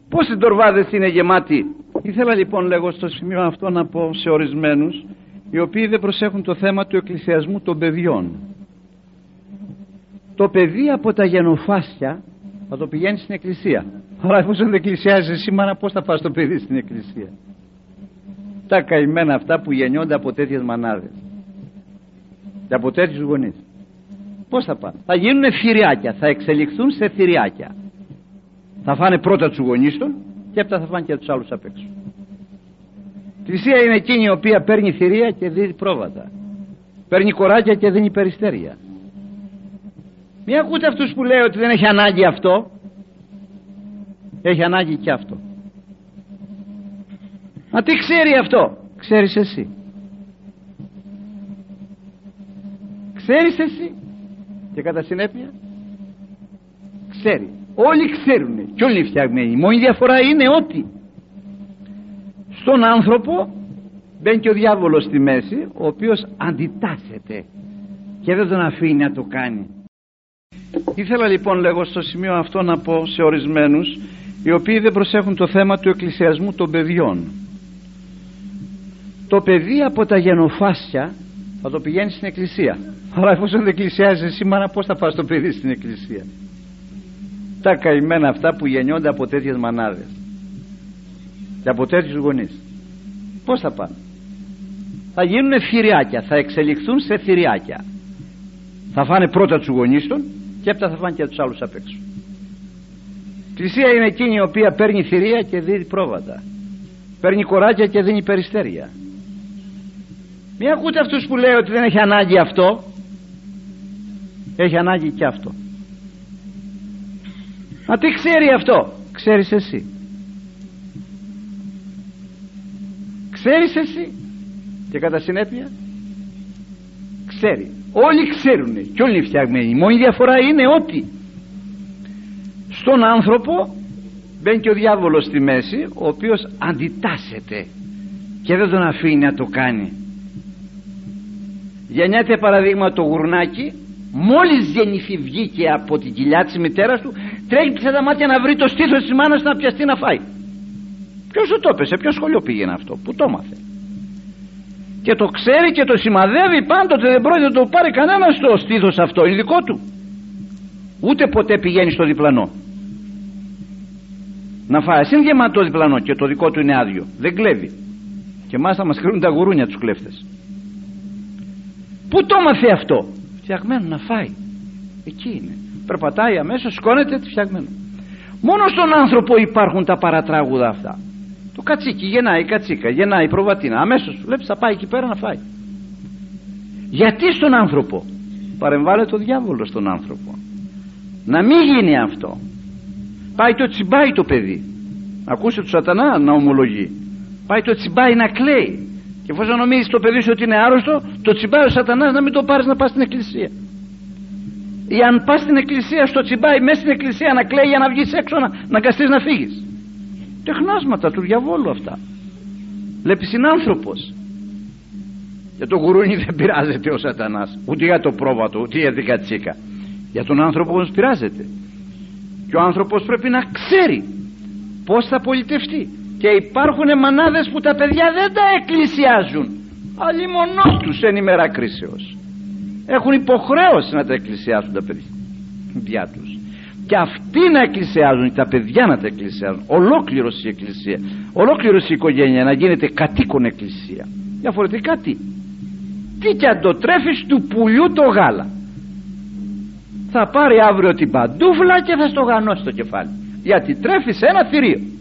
πόσοι ντορβάδες είναι γεμάτοι; Ήθελα λοιπόν λέγω στο σημείο αυτό να πω σε ορισμένους οι οποίοι δεν προσέχουν το θέμα του εκκλησιασμού των παιδιών. Το παιδί από τα γενοφάσια θα το πηγαίνει στην εκκλησία. Αλλά εφόσον δεν εκκλησιάζει σήμερα πώς θα πας το παιδί στην εκκλησία; Τα καημένα αυτά που γεννιόνται από τέτοιες μανάδες και από τέτοιους γονείς πως θα πάνε; Θα γίνουν θηριάκια θα εξελιχθούν σε θηριάκια θα φάνε πρώτα τους γονείς του και έπειτα θα φάνε και τους άλλους απ' έξω η Εκκλησία είναι εκείνη η οποία παίρνει θηρία και δίνει πρόβατα παίρνει κοράκια και δίνει περιστέρια Μην ακούτε αυτούς που λέει ότι δεν έχει ανάγκη αυτό; Έχει ανάγκη και αυτό. Μα τι ξέρει αυτό; Ξέρεις εσύ. Ξέρεις εσύ. Και κατά συνέπεια ξέρει. Όλοι ξέρουν και όλοι είναι φτιαγμένοι. Η μόνη διαφορά είναι ότι στον άνθρωπο μπαίνει και ο διάβολος στη μέση ο οποίος αντιτάσσεται και δεν τον αφήνει να το κάνει. Ήθελα λοιπόν λέγω στο σημείο αυτό να πω σε ορισμένους οι οποίοι δεν προσέχουν το θέμα του εκκλησιασμού των παιδιών. Το παιδί από τα γενοφάσια θα το πηγαίνεις στην εκκλησία. Αλλά εφόσον δεν εκκλησιάζει εσύ μάνα πώς θα πας το παιδί στην εκκλησία; Τα καημένα αυτά που γεννιόνται από τέτοιες μανάδες και από τέτοιους γονείς. Πώς θα πάνε; Θα γίνουν θηριάκια, θα εξελιχθούν σε θηριάκια. Θα φάνε πρώτα τους γονείς των και έπειτα θα φάνε και τους άλλους απ' έξω. Η Εκκλησία είναι εκείνη η οποία παίρνει θηρία και δίνει πρόβατα. Παίρνει κοράκια και δίνει περιστέρια. Μην ακούτε αυτούς που λέει ότι δεν έχει ανάγκη αυτό. Έχει ανάγκη και αυτό. Μα τι ξέρει αυτό; Ξέρεις εσύ. Ξέρεις εσύ. Και κατά συνέπεια ξέρει. Όλοι ξέρουν και όλοι είναι φτιαγμένοι. Η μόνη διαφορά είναι ότι στον άνθρωπο μπαίνει και ο διάβολος στη μέση ο οποίος αντιτάσσεται και δεν τον αφήνει να το κάνει γεννιέται παραδείγμα το γουρνάκι μόλις γεννηθεί βγήκε από την κοιλιά της μητέρας του τρέχει πια τα μάτια να βρει το στήθος της μάνας να πιαστεί να φάει. Ποιος το έπεσε, ποιο σχολείο πήγαινε αυτό που το μάθε και το ξέρει και το σημαδεύει πάντοτε δεν πρόκειται να το πάρει κανένας στο στήθος αυτό είναι δικό του. Ούτε ποτέ πηγαίνει στο διπλανό. Να φάει είναι γεμάτο διπλανό και το δικό του είναι άδειο. Δεν κλέβει. Και μάλιστα μας κρίνουν τα γουρούνια τους κλέφτες Πού το μαθεί αυτό; Φτιαγμένο να φάει. Εκεί είναι. Περπατάει αμέσως σκόνεται φτιαγμένο. Μόνο στον άνθρωπο υπάρχουν τα παρατράγουδα αυτά. Το κατσίκι γεννάει η κατσίκα Γεννάει η προβατίνα. Αμέσως βλέπεις θα πάει εκεί πέρα να φάει. Γιατί στον άνθρωπο; Παρεμβάλλεται το διάβολο στον άνθρωπο. Να μην γίνει αυτό. Πάει το τσιμπάει το παιδί. Ακούσε του σατανά να ομολογεί. Πάει το τσιμπάει να κλαίει και εφόσον νομίζεις το παιδί σου ότι είναι άρρωστο, το τσιμπάει ο σατανάς να μην το πάρεις να πας στην εκκλησία. Ή αν πας στην εκκλησία, στο τσιμπάει μέσα στην εκκλησία να κλαίει για να βγεις έξω να, να καστείς να φύγεις. Τεχνάσματα του διαβόλου αυτά. Βλέπεις είναι άνθρωπος. Για το γουρούνι δεν πειράζεται ο σατανάς ούτε για το πρόβατο ούτε για την κατσίκα για τον άνθρωπο όμως πειράζεται και ο άνθρωπος πρέπει να ξέρει πως θα πολιτευτεί και υπάρχουν μανάδες που τα παιδιά δεν τα εκκλησιάζουν. Αλλή μονό τους εν ημέρα κρίσεως. Έχουν υποχρέωση να τα εκκλησιάζουν τα παιδιά τους. Και αυτοί να εκκλησιάζουν τα παιδιά να τα εκκλησιάζουν. Ολόκληρος η εκκλησία ολόκληρος η οικογένεια να γίνεται κατοίκον εκκλησία. Διαφορετικά τι; Τι κι αν το τρέφεις του πουλιού το γάλα. Θα πάρει αύριο την παντούφλα και θα στο γανώσει το κεφάλι. Γιατί τρέφεις ένα θηρίο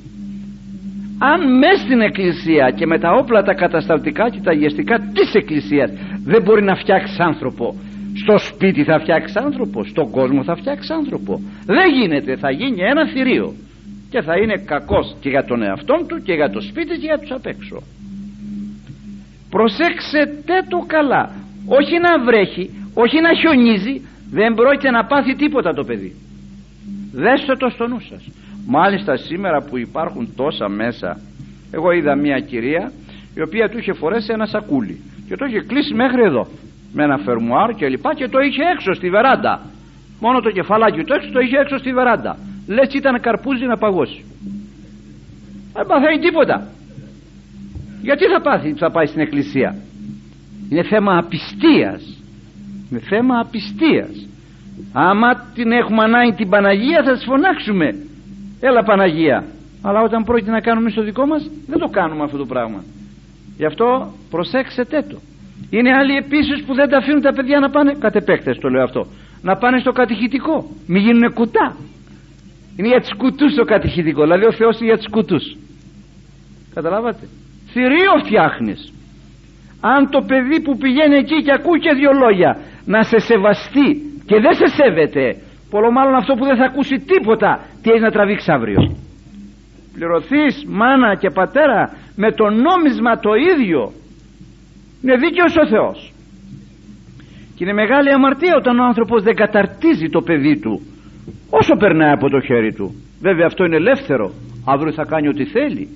αν μέσα στην εκκλησία και με τα όπλα τα κατασταλτικά και τα γεστικά της εκκλησίας δεν μπορεί να φτιάξεις άνθρωπο. Στο σπίτι θα φτιάξεις άνθρωπο στον κόσμο θα φτιάξεις άνθρωπο. Δεν γίνεται θα γίνει ένα θηρίο. Και θα είναι κακός και για τον εαυτό του και για το σπίτι και για τους απ' έξω. Προσέξετε το καλά. Όχι να βρέχει όχι να χιονίζει. Δεν πρόκειται να πάθει τίποτα το παιδί. Δέστε το στο νου σας μάλιστα σήμερα που υπάρχουν τόσα μέσα εγώ είδα μια κυρία η οποία του είχε φορέσει ένα σακούλι και το είχε κλείσει μέχρι εδώ με ένα φερμουάρ και λοιπά και το είχε έξω στη βεράντα. Μόνο το κεφαλάκι του έξω το είχε έξω στη βεράντα. Λες ήταν καρπούζι να παγώσει. Δεν παθαίνει τίποτα. Γιατί θα πάθει θα πάει στην εκκλησία. Είναι θέμα απιστίας. Είναι θέμα απιστίας. Άμα την έχουμε ανάγκη την Παναγία θα της φωνάξουμε έλα Παναγία. Αλλά όταν πρόκειται να κάνουμε στο δικό μας δεν το κάνουμε αυτό το πράγμα. Γι' αυτό προσέξετε το. Είναι άλλοι επίσης που δεν τα αφήνουν τα παιδιά να πάνε. Κατ' επέκταση το λέω αυτό. Να πάνε στο κατηχητικό. Μην γίνουν κουτά. Είναι για τις κουτούς το κατηχητικό. Δηλαδή ο Θεός είναι για τις κουτούς. Καταλάβατε; Θηρίο φτιάχνεις. Αν το παιδί που πηγαίνει εκεί και ακούει και δύο λόγια να σε σεβαστεί και δεν σε σέβεται πολλό μάλλον αυτό που δεν θα ακούσει τίποτα τι έχεις να τραβήξεις αύριο; Πληρωθείς μάνα και πατέρα με το νόμισμα το ίδιο. Είναι δίκαιος ο Θεός. Και είναι μεγάλη αμαρτία όταν ο άνθρωπος δεν καταρτίζει το παιδί του όσο περνάει από το χέρι του. Βέβαια αυτό είναι ελεύθερο. Αύριο θα κάνει ό,τι θέλει.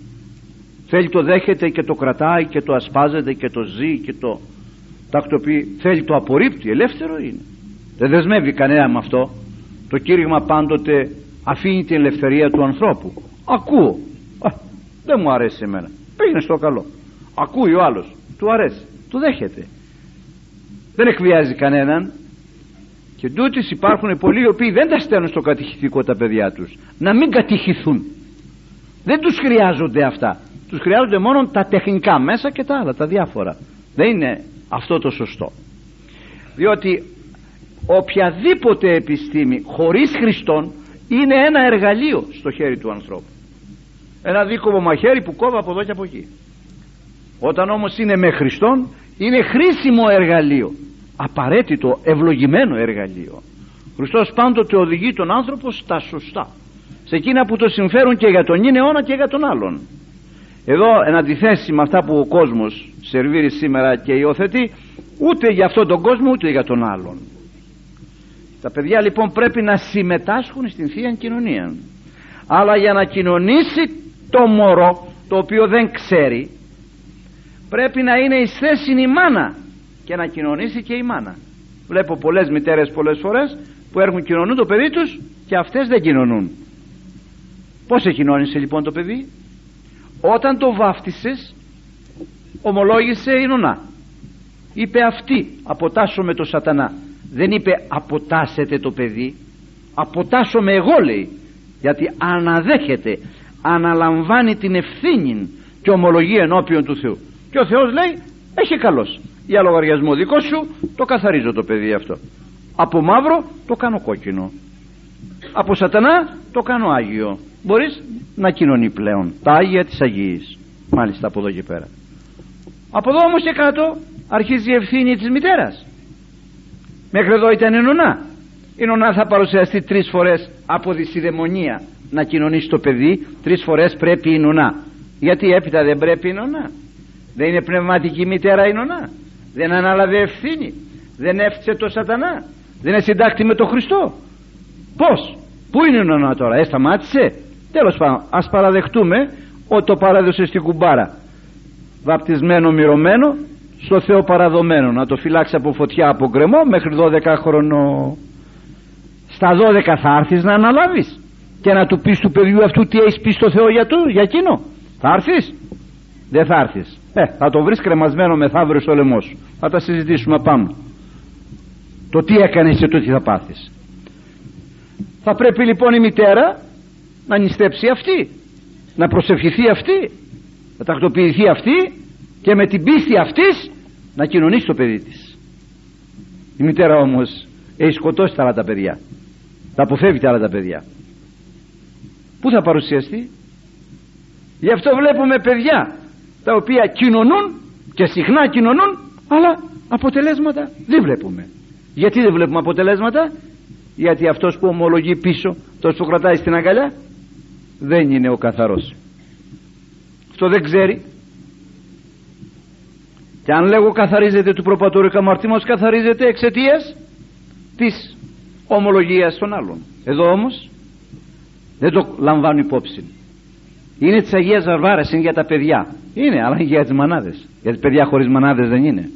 Θέλει το δέχεται και το κρατάει και το ασπάζεται και το ζει και το τακτοποιεί. Θέλει το απορρίπτει. Ελεύθερο είναι. Δεν δεσμεύει κανένα με αυτό. Το κήρυγμα πάντοτε αφήνει την ελευθερία του ανθρώπου. Ακούω. Α, δεν μου αρέσει εμένα. Πήγαινε στο καλό. Ακούει ο άλλος. Του αρέσει. Το δέχεται. Δεν εκβιάζει κανέναν. Και τούτες υπάρχουν πολλοί οι οποίοι δεν τα στέλνουν στο κατηχητικό τα παιδιά τους. Να μην κατηχηθούν. Δεν τους χρειάζονται αυτά. Τους χρειάζονται μόνο τα τεχνικά μέσα και τα άλλα τα διάφορα. Δεν είναι αυτό το σωστό. Διότι οποιαδήποτε επιστήμη χωρίς Χριστόν είναι ένα εργαλείο στο χέρι του ανθρώπου. Ένα δίκοπο μαχαίρι που κόβει από εδώ και από εκεί. Όταν όμως είναι με Χριστόν είναι χρήσιμο εργαλείο. Απαραίτητο ευλογημένο εργαλείο. Χριστός πάντοτε οδηγεί τον άνθρωπο στα σωστά. Σε εκείνα που το συμφέρουν και για τον είναι αιώνα και για τον άλλον. Εδώ εν αντιθέσει με αυτά που ο κόσμος σερβίρει σήμερα και υιοθετεί ούτε για αυτόν τον κόσμο ούτε για τον άλλον τα παιδιά λοιπόν πρέπει να συμμετάσχουν στην Θεία Κοινωνία. Αλλά για να κοινωνήσει το μωρό το οποίο δεν ξέρει πρέπει να είναι εις θέση η μάνα και να κοινωνήσει και η μάνα. Βλέπω πολλές μητέρες πολλές φορές που έρχουν κοινωνούν το παιδί τους και αυτές δεν κοινωνούν. Πως κοινώνησε λοιπόν το παιδί; Όταν το βάφτισες ομολόγησε η νονά είπε αυτή αποτάσω με το σατανά δεν είπε αποτάσετε το παιδί αποτάσω με εγώ λέει γιατί αναδέχεται αναλαμβάνει την ευθύνη και ομολογεί ενώπιον του Θεού και ο Θεός λέει έχει καλός. Για λογαριασμό δικό σου το καθαρίζω το παιδί αυτό. Από μαύρο το κάνω κόκκινο. Από σατανά το κάνω Άγιο. Μπορείς να κοινωνεί πλέον τα Άγια της Αγίας μάλιστα από εδώ και πέρα. Από εδώ όμως και κάτω αρχίζει η ευθύνη της μητέρας μέχρι εδώ ήταν η νονά η νονά θα παρουσιαστεί τρεις φορές από δυσιδαιμονία να κοινωνήσει το παιδί. Τρεις φορές πρέπει η νονά γιατί έπειτα δεν πρέπει η νονά δεν είναι πνευματική μητέρα η νονά δεν ανάλαβε ευθύνη. Δεν έφτιαξε το σατανά. Δεν είναι συντάκτη με το Χριστό. Πως πού είναι η νονά τώρα; Έσταμάτησε τέλος πάντων ας παραδεχτούμε ότι το παράδοσε στην κουμπάρα βαπτισμένο μυρωμένο στο Θεό παραδομένο να το φυλάξει από φωτιά από γκρεμό μέχρι 12 χρονό στα 12 θα έρθεις να αναλάβεις και να του πεις του παιδιού αυτού τι έχεις πει στο Θεό για, του, για εκείνο. Θα έρθεις. Δεν θα έρθεις. Ε, θα το βρεις κρεμασμένο μεθαύριο στο λαιμό σου. Θα τα συζητήσουμε πάνω. Το τι έκανες και το τι θα πάθεις. Θα πρέπει λοιπόν η μητέρα να νηστέψει αυτή να προσευχηθεί αυτή να τακτοποιηθεί αυτή και με την πίστη αυτής να κοινωνήσει το παιδί της. Η μητέρα όμως έχει σκοτώσει τα άλλα τα παιδιά. Τα αποφεύγει τα άλλα τα παιδιά. Πού θα παρουσιαστεί; Γι' αυτό βλέπουμε παιδιά τα οποία κοινωνούν και συχνά κοινωνούν αλλά αποτελέσματα δεν βλέπουμε. Γιατί δεν βλέπουμε αποτελέσματα; Γιατί αυτός που ομολογεί πίσω αυτός που κρατάει στην αγκαλιά δεν είναι ο καθαρός. Αυτό δεν ξέρει και αν λέγω καθαρίζεται του προπατορικού αμαρτήματος καθαρίζεται εξαιτίας της ομολογίας των άλλων. Εδώ όμως δεν το λαμβάνω υπόψη. Είναι της Αγίας Βαρβάρας είναι για τα παιδιά. Είναι αλλά είναι για τις μανάδες. Γιατί παιδιά χωρίς μανάδες δεν είναι.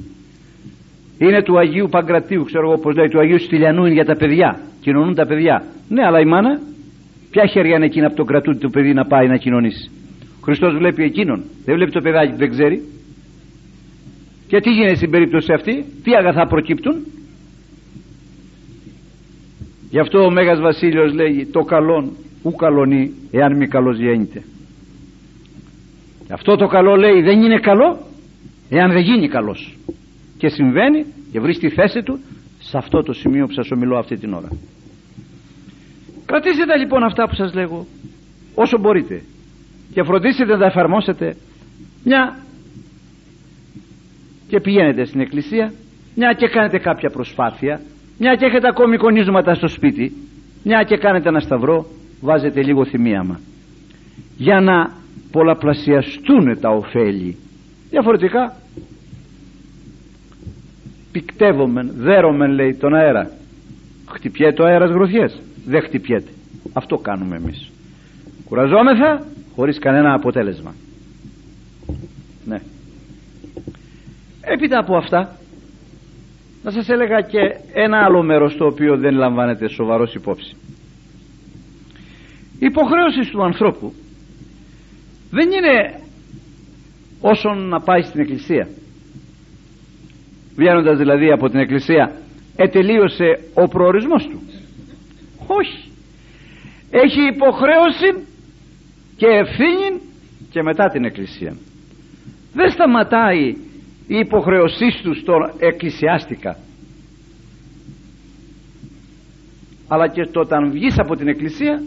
Είναι του Αγίου Παγκρατίου ξέρω εγώ πως λέει του Αγίου Στυλιανού είναι για τα παιδιά. Κοινωνούν τα παιδιά. Ναι αλλά η μάνα ποια χέρια είναι εκείνα από το κρατούν το παιδί να πάει να κοινωνήσει. Ο Χριστός βλέπει εκείνον. Δεν βλέπει το παιδάκι που δεν ξέρει και τι γίνεται στην περίπτωση αυτή; Τι αγαθά προκύπτουν; Γι' αυτό ο Μέγας Βασίλειος λέει το καλόν ου καλονεί εάν μη καλός γέννηται αυτό το καλό λέει δεν είναι καλό εάν δεν γίνει καλός και συμβαίνει και βρει στη θέση του σε αυτό το σημείο που σας ομιλώ αυτή την ώρα. Κρατήστε λοιπόν αυτά που σας λέγω όσο μπορείτε. Και φροντίστε να τα εφαρμόσετε. Μια και πηγαίνετε στην εκκλησία μια και κάνετε κάποια προσπάθεια μια και έχετε ακόμη κονίζματα στο σπίτι μια και κάνετε ένα σταυρό βάζετε λίγο θυμίαμα. Για να πολλαπλασιαστούν τα ωφέλη. Διαφορετικά πικτεύομεν, δέρωμεν λέει τον αέρα. Χτυπιέται ο αέρας γροθιές δεν χτυπιέται. Αυτό κάνουμε εμείς. Κουραζόμεθα χωρίς κανένα αποτέλεσμα. Ναι έπειτα από αυτά να σας έλεγα και ένα άλλο μέρος το οποίο δεν λαμβάνεται σοβαρός υπόψη. Η υποχρέωση του ανθρώπου δεν είναι όσον να πάει στην εκκλησία. Βγαίνοντας δηλαδή από την εκκλησία ετελείωσε ο προορισμός του. Όχι. Έχει υποχρέωση και ευθύνη και μετά την εκκλησία. Δεν σταματάει η υποχρεωσή τους στο εκκλησιάστικα αλλά και το όταν βγεις από την εκκλησία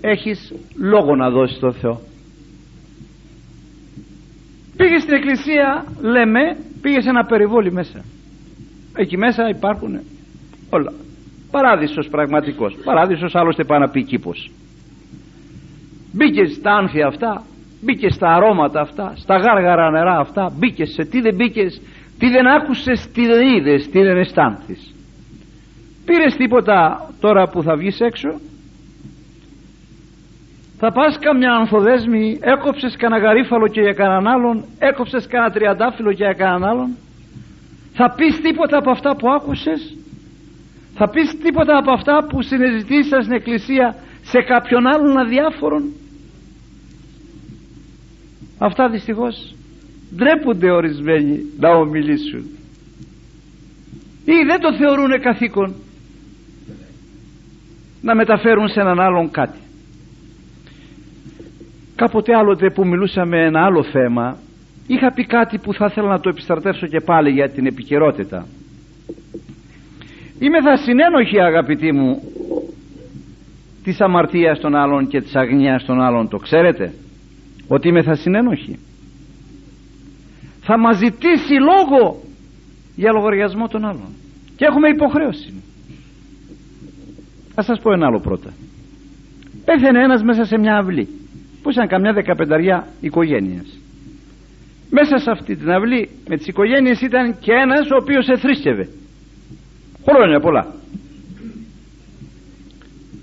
έχεις λόγο να δώσεις στο Θεό. Πήγες στην εκκλησία λέμε πήγες σε ένα περιβόλι μέσα. Εκεί μέσα υπάρχουν όλα. Παράδεισος πραγματικός παράδεισος άλλωστε πάει να πει κήπος. Μπήκες στα άνθια αυτά μπήκε στα αρώματα αυτά στα γάργαρα νερά αυτά μπήκες σε τι δεν μπήκες τι δεν άκουσες τι δεν είδες τι δεν αισθάνθης. Πήρες τίποτα τώρα που θα βγεις έξω; Θα πας καμιά ανθοδέσμη έκοψες κανένα γαρίφαλο και για κανέναν άλλον έκοψες κανένα τριαντάφυλλο και για κανέναν άλλον; Θα πεις τίποτα από αυτά που άκουσες; Θα πεις τίποτα από αυτά που συνεζητήσεις στην εκκλησία σε κάποιον άλλον αδιάφορον; Αυτά δυστυχώς ντρέπονται ορισμένοι να ομιλήσουν. Ή δεν το θεωρούν καθήκον να μεταφέρουν σε έναν άλλον κάτι. Κάποτε άλλοτε που μιλούσαμε ένα άλλο θέμα είχα πει κάτι που θα ήθελα να το επιστρατεύσω και πάλι για την επικαιρότητα. Είμαι θα συνένοχη αγαπητοί μου της αμαρτίας των άλλων και της αγνίας των άλλων το ξέρετε ότι είμαι θα συνένοχη θα μας ζητήσει λόγο για λογαριασμό των άλλων. Και έχουμε υποχρέωση. Θα σας πω ένα άλλο πρώτα. Πέθανε ένας μέσα σε μια αυλή που ήταν καμιά δεκαπενταριά οικογένειας μέσα σε αυτή την αυλή με τις οικογένειες ήταν και ένας ο οποίος εθρήσκευε. Χρόνια πολλά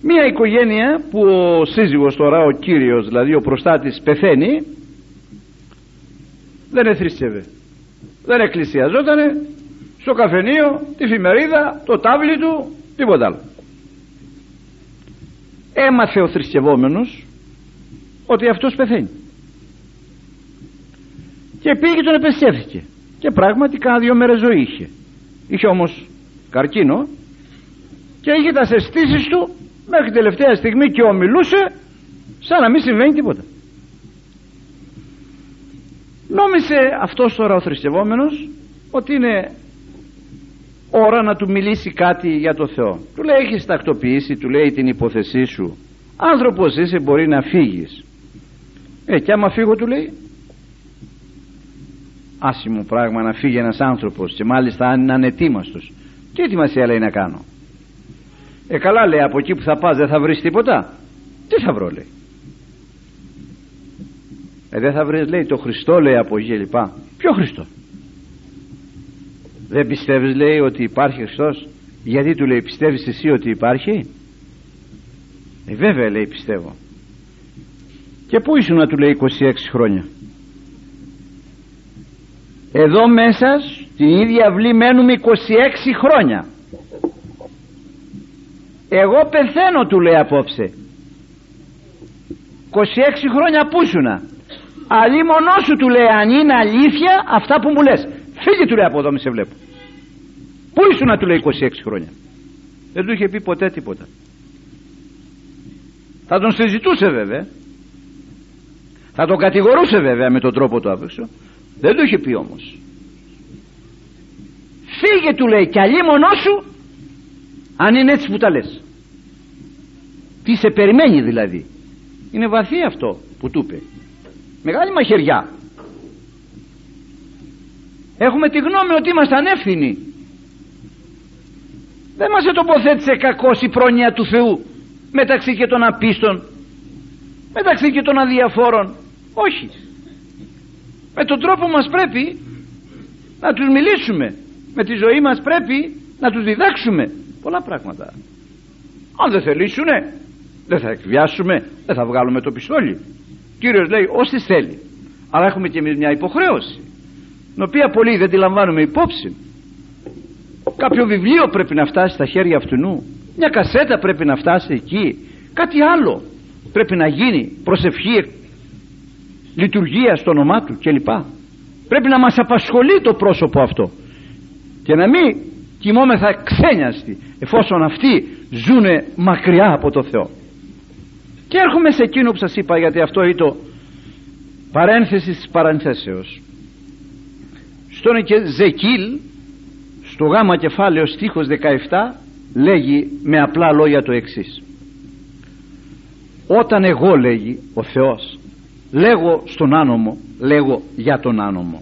μία οικογένεια που ο σύζυγος τώρα ο κύριος δηλαδή ο προστάτης πεθαίνει δεν εθρήσκευε δεν εκκλησιαζότανε στο καφενείο, τη φημερίδα, το τάβλι του, τίποτα άλλο. Έμαθε ο θρησκευόμενος ότι αυτός πεθαίνει. Και πήγε και τον επεστιεύθηκε. Και πράγματι κάνα δύο μέρες ζωή είχε. Είχε όμως καρκίνο και είχε τα αισθήσεις του μέχρι τελευταία στιγμή και ομιλούσε σαν να μην συμβαίνει τίποτα. Νόμισε αυτός τώρα ο θρησκευόμενος ότι είναι ώρα να του μιλήσει κάτι για το Θεό. Του λέει έχεις τακτοποιήσει, του λέει την υπόθεσή σου. Άνθρωπος είσαι μπορεί να φύγεις. Ε και άμα φύγω του λέει άσημο πράγμα να φύγει ένας άνθρωπος και μάλιστα αν είναι ανετοίμαστος. Τι ετοιμασία λέει να κάνω. Ε καλά λέει από εκεί που θα πας δεν θα βρεις τίποτα. Τι θα βρω λέει. Ε δεν θα βρεις λέει το Χριστό λέει από εκεί λοιπά. Ποιο Χριστό; Δεν πιστεύεις λέει ότι υπάρχει Χριστός; Γιατί του λέει πιστεύεις εσύ ότι υπάρχει; Ε βέβαια λέει πιστεύω. Και πού ήσουν να του λέει 26 χρόνια; Εδώ μέσα στην ίδια αυλή μένουμε 26 χρόνια. Εγώ πεθαίνω του λέει απόψε. 26 χρόνια που ήσουνα; Αλλή μονό σου του λέει αν είναι αλήθεια αυτά που μου λες. Φύγε του λέει από εδώ μη σε βλέπω. Πού ήσουνα του λέει 26 χρόνια; Δεν του είχε πει ποτέ τίποτα. Θα τον συζητούσε βέβαια. Θα τον κατηγορούσε βέβαια με τον τρόπο του άπεξο. Δεν το είχε πει όμως. Φύγε του λέει κι αλλή μονό σου αν είναι έτσι που τα λες. Τι σε περιμένει δηλαδή. Είναι βαθύ αυτό που του είπε. Μεγάλη μαχαιριά. Έχουμε τη γνώμη ότι είμαστε ανεύθυνοι. δεν μας τοποθέτησε κακός η πρόνοια του Θεού μεταξύ και των απίστων μεταξύ και των αδιαφόρων όχι με τον τρόπο μας πρέπει να τους μιλήσουμε με τη ζωή μας πρέπει να τους διδάξουμε πολλά πράγματα. Αν δεν θελήσουνε δεν θα εκβιάσουμε δεν θα βγάλουμε το πιστόλι. Κύριος λέει όσοι θέλει αλλά έχουμε και εμείς μια υποχρέωση την οποία πολλοί δεν τη λαμβάνουμε υπόψη. Κάποιο βιβλίο πρέπει να φτάσει στα χέρια αυτού μια κασέτα πρέπει να φτάσει εκεί κάτι άλλο πρέπει να γίνει προσευχή λειτουργία στο όνομά του κλπ. Πρέπει να μας απασχολεί το πρόσωπο αυτό. Και να μην κοιμόμεθα ξένιαστοι εφόσον αυτοί ζουνε μακριά από το Θεό. Και έρχομαι σε εκείνο που σας είπα γιατί αυτό είναι το παρένθεση της παρανθέσεως στον Ζεκίλ στο γάμα κεφάλαιο στίχος 17 λέγει με απλά λόγια το εξής. Όταν εγώ λέγει ο Θεός λέγω στον άνομο λέγω για τον άνομο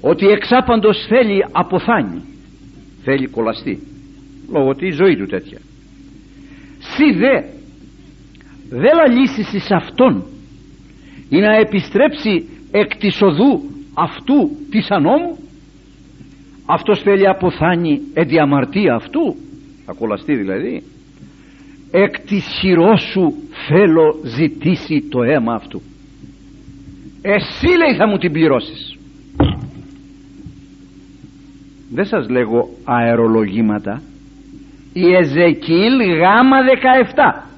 ότι εξάπαντος θέλει αποθάνει θέλει κολαστεί. Λόγω ότι η ζωή του τέτοια. Σι δε δεν λαλήσεις εις αυτόν ή να επιστρέψει εκ της οδού αυτού της ανώμου αυτός θέλει αποθάνει διαμαρτία αυτού θα κολλαστεί δηλαδή εκ της χειρός σου θέλω ζητήσει το αίμα αυτού. Εσύ λέει θα μου την πληρώσεις δεν σας λέγω αερολογήματα. Η Εζεκίλ γάμα 17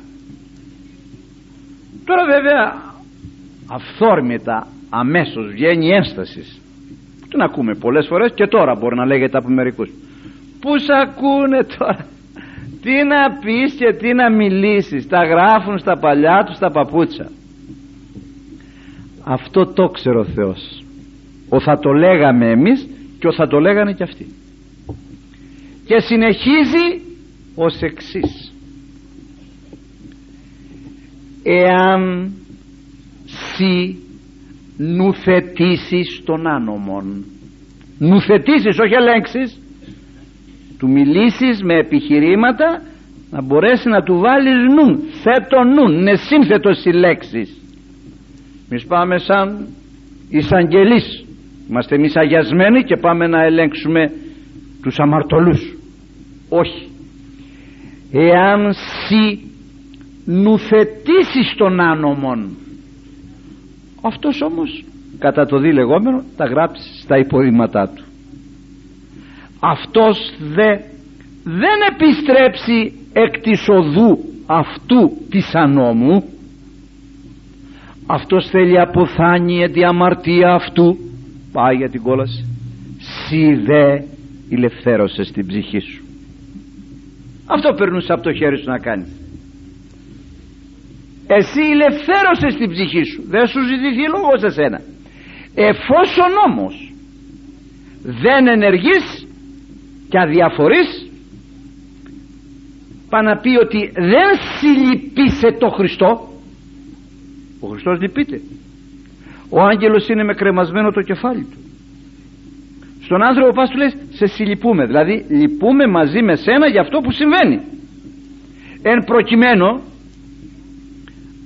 τώρα βέβαια αυθόρμητα αμέσως βγαίνει ένσταση. Την ακούμε πολλές φορές και τώρα μπορεί να λέγεται από μερικούς. Που σ' ακούνε τώρα; Τι να πεις και τι να μιλήσεις; Τα γράφουν στα παλιά τους τα παπούτσα. Αυτό το ξέρω ο Θεός. Ο θα το λέγαμε εμείς και ο θα το λέγανε και αυτοί. Και συνεχίζει ως εξής. Εάν σι νουθετήσεις τον άνομον νουθετήσεις όχι ελέγξεις του μιλήσεις με επιχειρήματα να μπορέσει να του βάλεις νου θέτω νου είναι σύνθετος οι λέξεις εμείς πάμε σαν εισαγγελείς είμαστε εμείς αγιασμένοι και πάμε να ελέγξουμε τους αμαρτωλούς. Όχι. Εάν σι νουθετήσεις τον άνομον αυτός όμως κατά το δι λεγόμενο τα γράψει στα υποδήματά του. Αυτός δε δεν επιστρέψει εκ της οδού αυτού της ανώμου αυτός θέλει αποθάνει ετι αμαρτία αυτού πάει για την κόλαση. Σι δε ηλευθέρωσε στην ψυχή σου. Αυτό περνούσε από το χέρι σου να κάνει. Εσύ ηλευθέρωσες την ψυχή σου. Δεν σου ζητηθεί λόγος σε σένα. Εφόσον όμως δεν ενεργείς και αδιαφορείς πάει να πει ότι δεν συλληπίσε το Χριστό. Ο Χριστός λυπείται ο άγγελος είναι με κρεμασμένο το κεφάλι του. Στον άνθρωπο πας του λες σε συλληπούμε δηλαδή λυπούμε μαζί με σένα για αυτό που συμβαίνει. Εν προκειμένου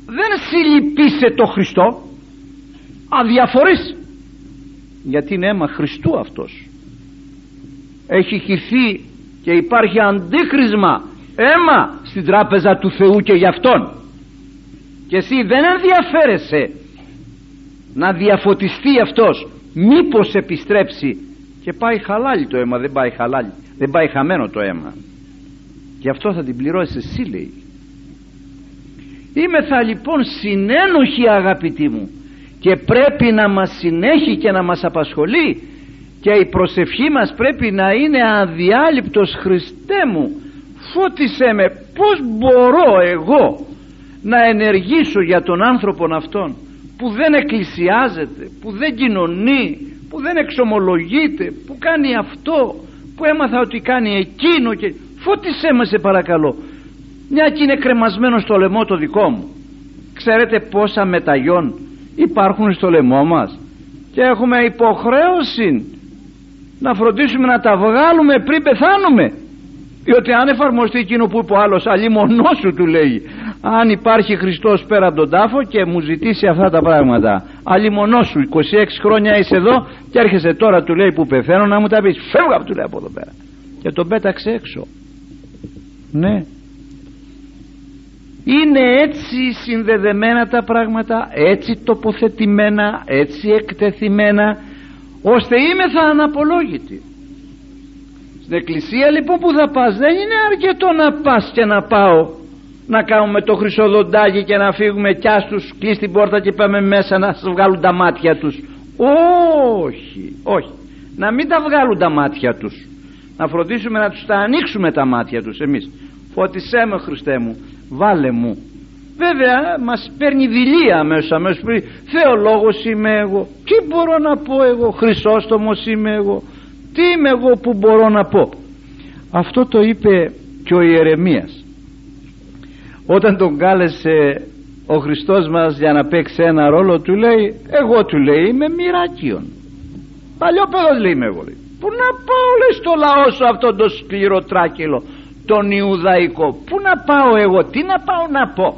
δεν συλληπίσε το Χριστό αδιαφορείς. Γιατί είναι αίμα Χριστού αυτός. Έχει χυθεί και υπάρχει αντίκρισμα αίμα στην τράπεζα του Θεού και γι' αυτόν. Και εσύ δεν ενδιαφέρεσαι να διαφωτιστεί αυτός. Μήπως επιστρέψει. Και πάει χαλάλι το αίμα δεν πάει χαλάλι. Δεν πάει χαμένο το αίμα. Γι' αυτό θα την πληρώσεις εσύ λέει. Θα λοιπόν συνένοχοι αγαπητοί μου και πρέπει να μας συνέχει και να μας απασχολεί. Και η προσευχή μας πρέπει να είναι αδιάλειπτος Χριστέ μου. Φώτισέ με πως μπορώ εγώ να ενεργήσω για τον άνθρωπον αυτόν που δεν εκκλησιάζεται που δεν κοινωνεί που δεν εξομολογείται που κάνει αυτό που έμαθα ότι κάνει εκείνο και φώτισέ με σε παρακαλώ. Μια και είναι κρεμασμένο στο λαιμό το δικό μου. Ξέρετε πόσα μεταγιών υπάρχουν στο λαιμό μας. Και έχουμε υποχρέωση να φροντίσουμε να τα βγάλουμε πριν πεθάνουμε. Διότι αν εφαρμοστεί εκείνο που είπε ο άλλος αλλήμονό σου του λέει αν υπάρχει Χριστός πέρα από τον τάφο και μου ζητήσει αυτά τα πράγματα. Αλλήμονό σου 26 χρόνια είσαι εδώ και έρχεσαι τώρα του λέει που πεθαίνω να μου τα πεις. Φεύγα του λέει από εδώ πέρα. Και τον πέταξε έξω. Ναι. Είναι έτσι συνδεδεμένα τα πράγματα έτσι τοποθετημένα έτσι εκτεθειμένα ώστε είμαι θα αναπολόγητη. Στην εκκλησία λοιπόν που θα πας δεν είναι αρκετό να πας και να πάω να κάνουμε το χρυσοδοντάκι και να φύγουμε κι ας τους κλείς την πόρτα και πάμε μέσα να σας βγάλουν τα μάτια τους. Όχι, όχι. Να μην τα βγάλουν τα μάτια τους. Να φροντίσουμε να τους τα ανοίξουμε τα μάτια τους εμείς. Φώτισέ με Χριστέ μου βάλε μου. Βέβαια μας παίρνει δηλία μέσα μέσα πει θεολόγος είμαι εγώ. Τι μπορώ να πω εγώ χρυσόστομος είμαι εγώ. Τι είμαι εγώ που μπορώ να πω αυτό το είπε και ο Ιερεμίας όταν τον κάλεσε ο Χριστός μας για να παίξει ένα ρόλο του λέει εγώ του λέει είμαι μοιράκιον παλιό παιδός λέει είμαι εγώ λέει. που να πάω λέει στο λαό σου αυτό το σκληρό τράκυλο τον Ιουδαϊκό; Πού να πάω εγώ τι να πάω να πω;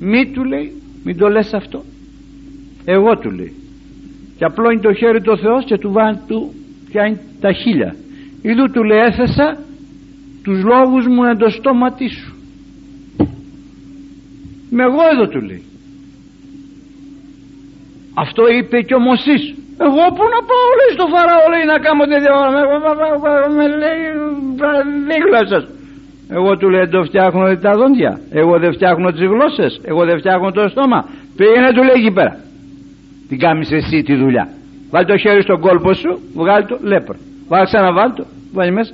Μη του λέει μην το λες αυτό εγώ του λέει. Και απλώνει το χέρι του Θεός και του βάνει του πιάνει τα χίλια Ιδού του λέει έθεσα τους λόγους μου εν το στόματί σου με εγώ εδώ του λέει. Αυτό είπε και ο Μωσής. Εγώ που να πάω λέει στο Φαραώ λέει να κάνω τέτοια ώρα με λέει δίγλα σας εγώ του λέει το φτιάχνω τα δόντια. Εγώ δεν φτιάχνω τις γλώσσες. Εγώ δεν φτιάχνω το στόμα πήγαινε του λέει εκεί πέρα. Την κάνεις εσύ τη δουλειά. Βάλει το χέρι στον κόλπο σου βγάλει το λέπρο. Βάλει ξαναβάλει το. Βάλει μέσα.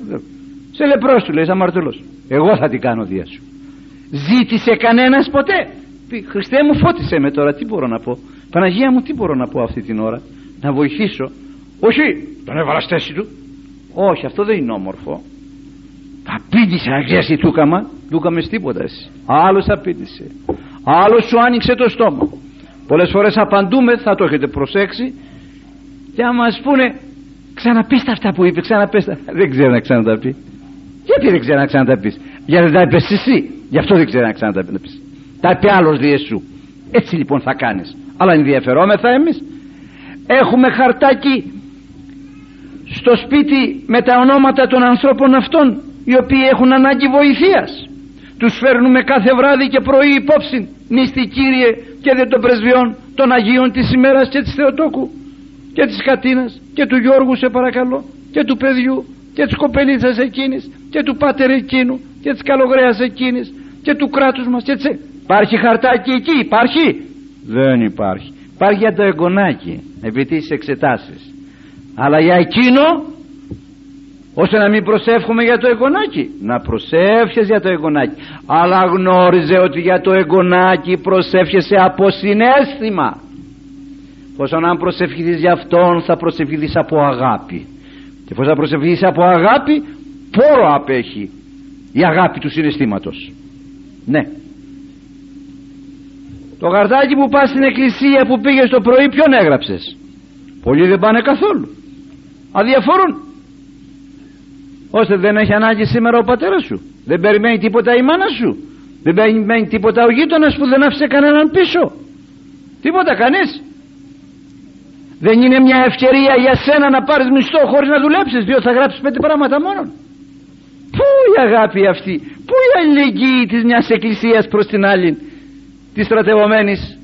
Σε λεπρός του λέει σαν αμαρτωλός εγώ θα την κάνω δια σου ζήτησε κανένας ποτέ. Χριστέ μου φώτισε με τώρα τι μπορώ να πω. Παναγία μου τι μπορώ να πω αυτή την ώρα. Να βοηθήσω. Όχι τον έβαλα στη του. Όχι αυτό δεν είναι όμορφο. Απίτησε να ξέρεις τι του έκαμα του έκαμες τίποτα εσύ. Άλλος απίτησε άλλος σου άνοιξε το στόμα. Πολλές φορές απαντούμε θα το έχετε προσέξει. Και αν μας πούνε ξαναπείς αυτά που είπε ξαναπείς δεν ξέρω να ξαναταπεί. Γιατί δεν ξέρω να ξαναταπείς. Γιατί δεν τα είπες εσύ γι' αυτό δεν ξέρω να ξαναταπείς. Τα είπε άλλος διεσού έτσι λοιπόν θα κάνεις. Αλλά ενδιαφερόμεθα εμείς. Έχουμε χαρτάκι στο σπίτι με τα ονόματα των ανθρώπων αυτών οι οποίοι έχουν ανάγκη βοηθείας. Τους φέρνουμε κάθε βράδυ και πρωί υπόψη νύστη Κύριε και δεν των πρεσβειών των Αγίων της ημέρας και της Θεοτόκου και της Κατίνας και του Γιώργου σε παρακαλώ και του παιδιού και της κοπελίτσας εκείνης και του πάτερ εκείνου και της καλογρέας εκείνης και του κράτους μας και της... Υπάρχει χαρτάκι εκεί, υπάρχει. Δεν υπάρχει. Υπάρχει για το εγγονάκι επί τις εξετάσεις. Αλλά για εκείνο ώστε να μην προσεύχουμε για το εγγονάκι να προσεύχες για το εγγονάκι αλλά γνώριζε ότι για το εγγονάκι προσεύχεσαι από συνέστημα Πόσο αν προσευχηθείς για αυτόν θα προσευχηθείς από αγάπη και πώς θα προσευχηθείς από αγάπη πόρο απέχει η αγάπη του συναισθήματος ναι. Το γαρτάκι που πας στην εκκλησία που πήγες το πρωί ποιον έγραψες; Πολλοί δεν πάνε καθόλου. Αδιαφορούν. Ώστε δεν έχει ανάγκη σήμερα ο πατέρας σου. Δεν περιμένει τίποτα η μάνα σου. Δεν περιμένει τίποτα ο γείτονας που δεν άφησε κανέναν πίσω. Τίποτα κανείς. Δεν είναι μια ευκαιρία για σένα να πάρεις μισθό χωρίς να δουλέψεις διότι θα γράψεις πέντε πράγματα μόνο πού η αγάπη αυτή; Πού η αλληλεγγύη της μιας εκκλησίας προς την άλλη της στρατευωμένης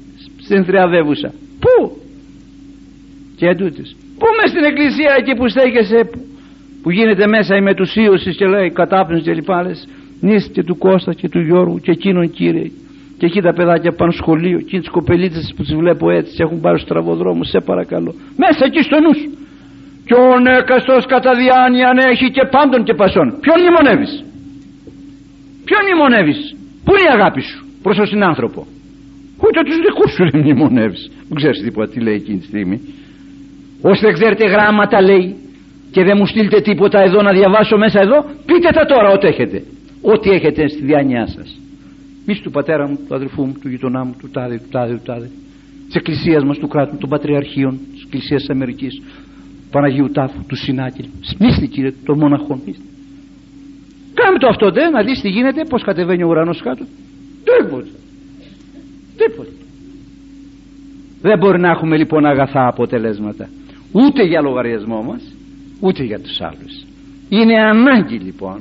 στην θριαδεύουσα πού; Και εντούτοις. Πού μες στην εκκλησία εκεί που στέκεσαι που γίνεται μέσα η μετουσίωσης και λέει κατάπνιση και λοιπά λες νης και του Κώστα και του Γιώργου και εκείνον κύριε. Και εκεί τα παιδάκια πάνε σχολείο και τις κοπελίτσες που τις βλέπω έτσι και έχουν πάρει στο τραβοδρόμο σε παρακαλώ. Μέσα εκεί στο νους και ο νέκαστος κατά διάνοια αν έχει και πάντων και πασών ποιον μνημονεύεις; Ποιον μνημονεύεις; Πού είναι η αγάπη σου προς τον συνάνθρωπο; Ούτε τους δικούς σου δεν μνημονεύεις. Δεν ξέρεις τίποτα τι λέει εκείνη τη στιγμή. Όσοι δεν ξέρετε γράμματα λέει και δεν μου στείλετε τίποτα εδώ να διαβάσω μέσα εδώ πείτε τα τώρα ό,τι έχετε. Ό,τι έχετε στη διάνοιά σας. Μη του πατέρα μου, του αδερφού μου, του γειτονά μου, του τάδε, του τάδε, του τάδε της εκκλησίας μας, του κράτου, των πατριαρχείων της εκκλησίας της Αμερικής, Παναγίου Τάφου, του Συνάκελ. Μίστε κύριε, των μοναχών. Μίστε. κάμε το αυτό ντε, να δεις τι γίνεται πως κατεβαίνει ο ουρανός κάτω τίποτα τίποτα δεν μπορεί να έχουμε λοιπόν αγαθά αποτελέσματα ούτε για λογαριασμό μας ούτε για τους άλλους είναι ανάγκη λοιπόν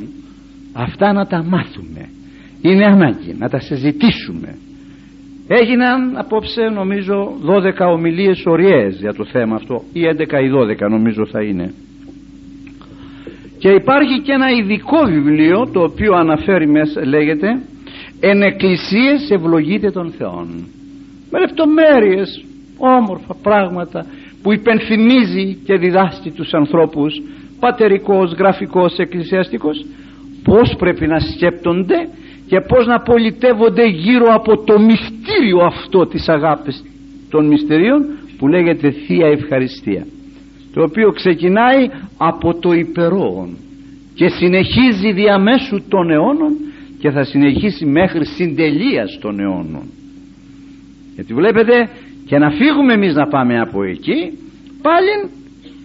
αυτά να τα μάθουμε είναι ανάγκη να τα συζητήσουμε έγιναν απόψε νομίζω 12 ομιλίες οριές για το θέμα αυτό ή 11 ή 12 νομίζω θα είναι. Και υπάρχει και ένα ειδικό βιβλίο το οποίο αναφέρει μέσα λέγεται «Εν εκκλησίες ευλογείται των Θεών» με λεπτομέρειες όμορφα πράγματα που υπενθυμίζει και διδάσκει τους ανθρώπους πατερικός, γραφικός, εκκλησιαστικός πως πρέπει να σκέπτονται και πως να πολιτεύονται γύρω από το μυστήριο αυτό της αγάπης των μυστηρίων που λέγεται Θεία Ευχαριστία το οποίο ξεκινάει από το υπερόον και συνεχίζει διαμέσου των αιώνων και θα συνεχίσει μέχρι συντελείας των αιώνων. Γιατί βλέπετε και να φύγουμε εμείς να πάμε από εκεί πάλι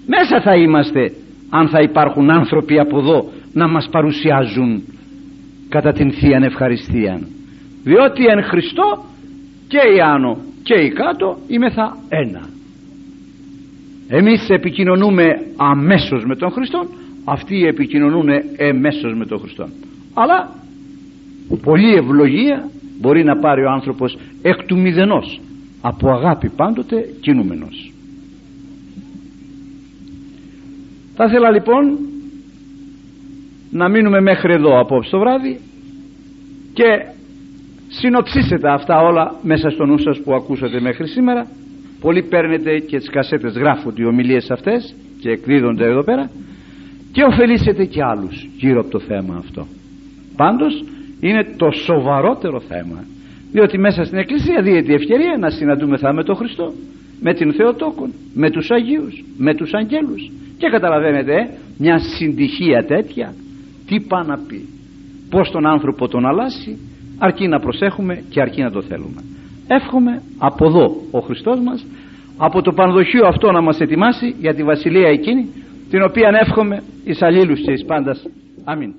μέσα θα είμαστε αν θα υπάρχουν άνθρωποι από εδώ να μας παρουσιάζουν κατά την Θεία Ευχαριστία διότι εν Χριστώ και η άνω και η κάτω είμαι θα ένα. Εμείς επικοινωνούμε αμέσως με τον Χριστό αυτοί επικοινωνούν εμέσως με τον Χριστό αλλά πολλή ευλογία μπορεί να πάρει ο άνθρωπος εκ του μηδενός από αγάπη πάντοτε κινούμενος. Θα ήθελα λοιπόν να μείνουμε μέχρι εδώ απόψε το βράδυ και συνοψίσετε αυτά όλα μέσα στο νου σας που ακούσατε μέχρι σήμερα. Πολλοί παίρνετε και τις κασέτες γράφονται οι ομιλίες αυτές και εκδίδονται εδώ πέρα. Και ωφελήσετε και άλλους γύρω από το θέμα αυτό. Πάντως είναι το σοβαρότερο θέμα διότι μέσα στην Εκκλησία δίνεται η ευκαιρία να συναντούμεθα με τον Χριστό με την Θεοτόκον με τους Αγίους με τους Αγγέλους. Και καταλαβαίνετε ε, μια συντυχία τέτοια τι πάει να πει; Πως τον άνθρωπο τον αλλάσει αρκεί να προσέχουμε και αρκεί να το θέλουμε εύχομαι από εδώ ο Χριστός μας από το πανδοχείο αυτό να μας ετοιμάσει για τη βασιλεία εκείνη την οποία εύχομαι εις αλλήλους και εις πάντας. Αμήν.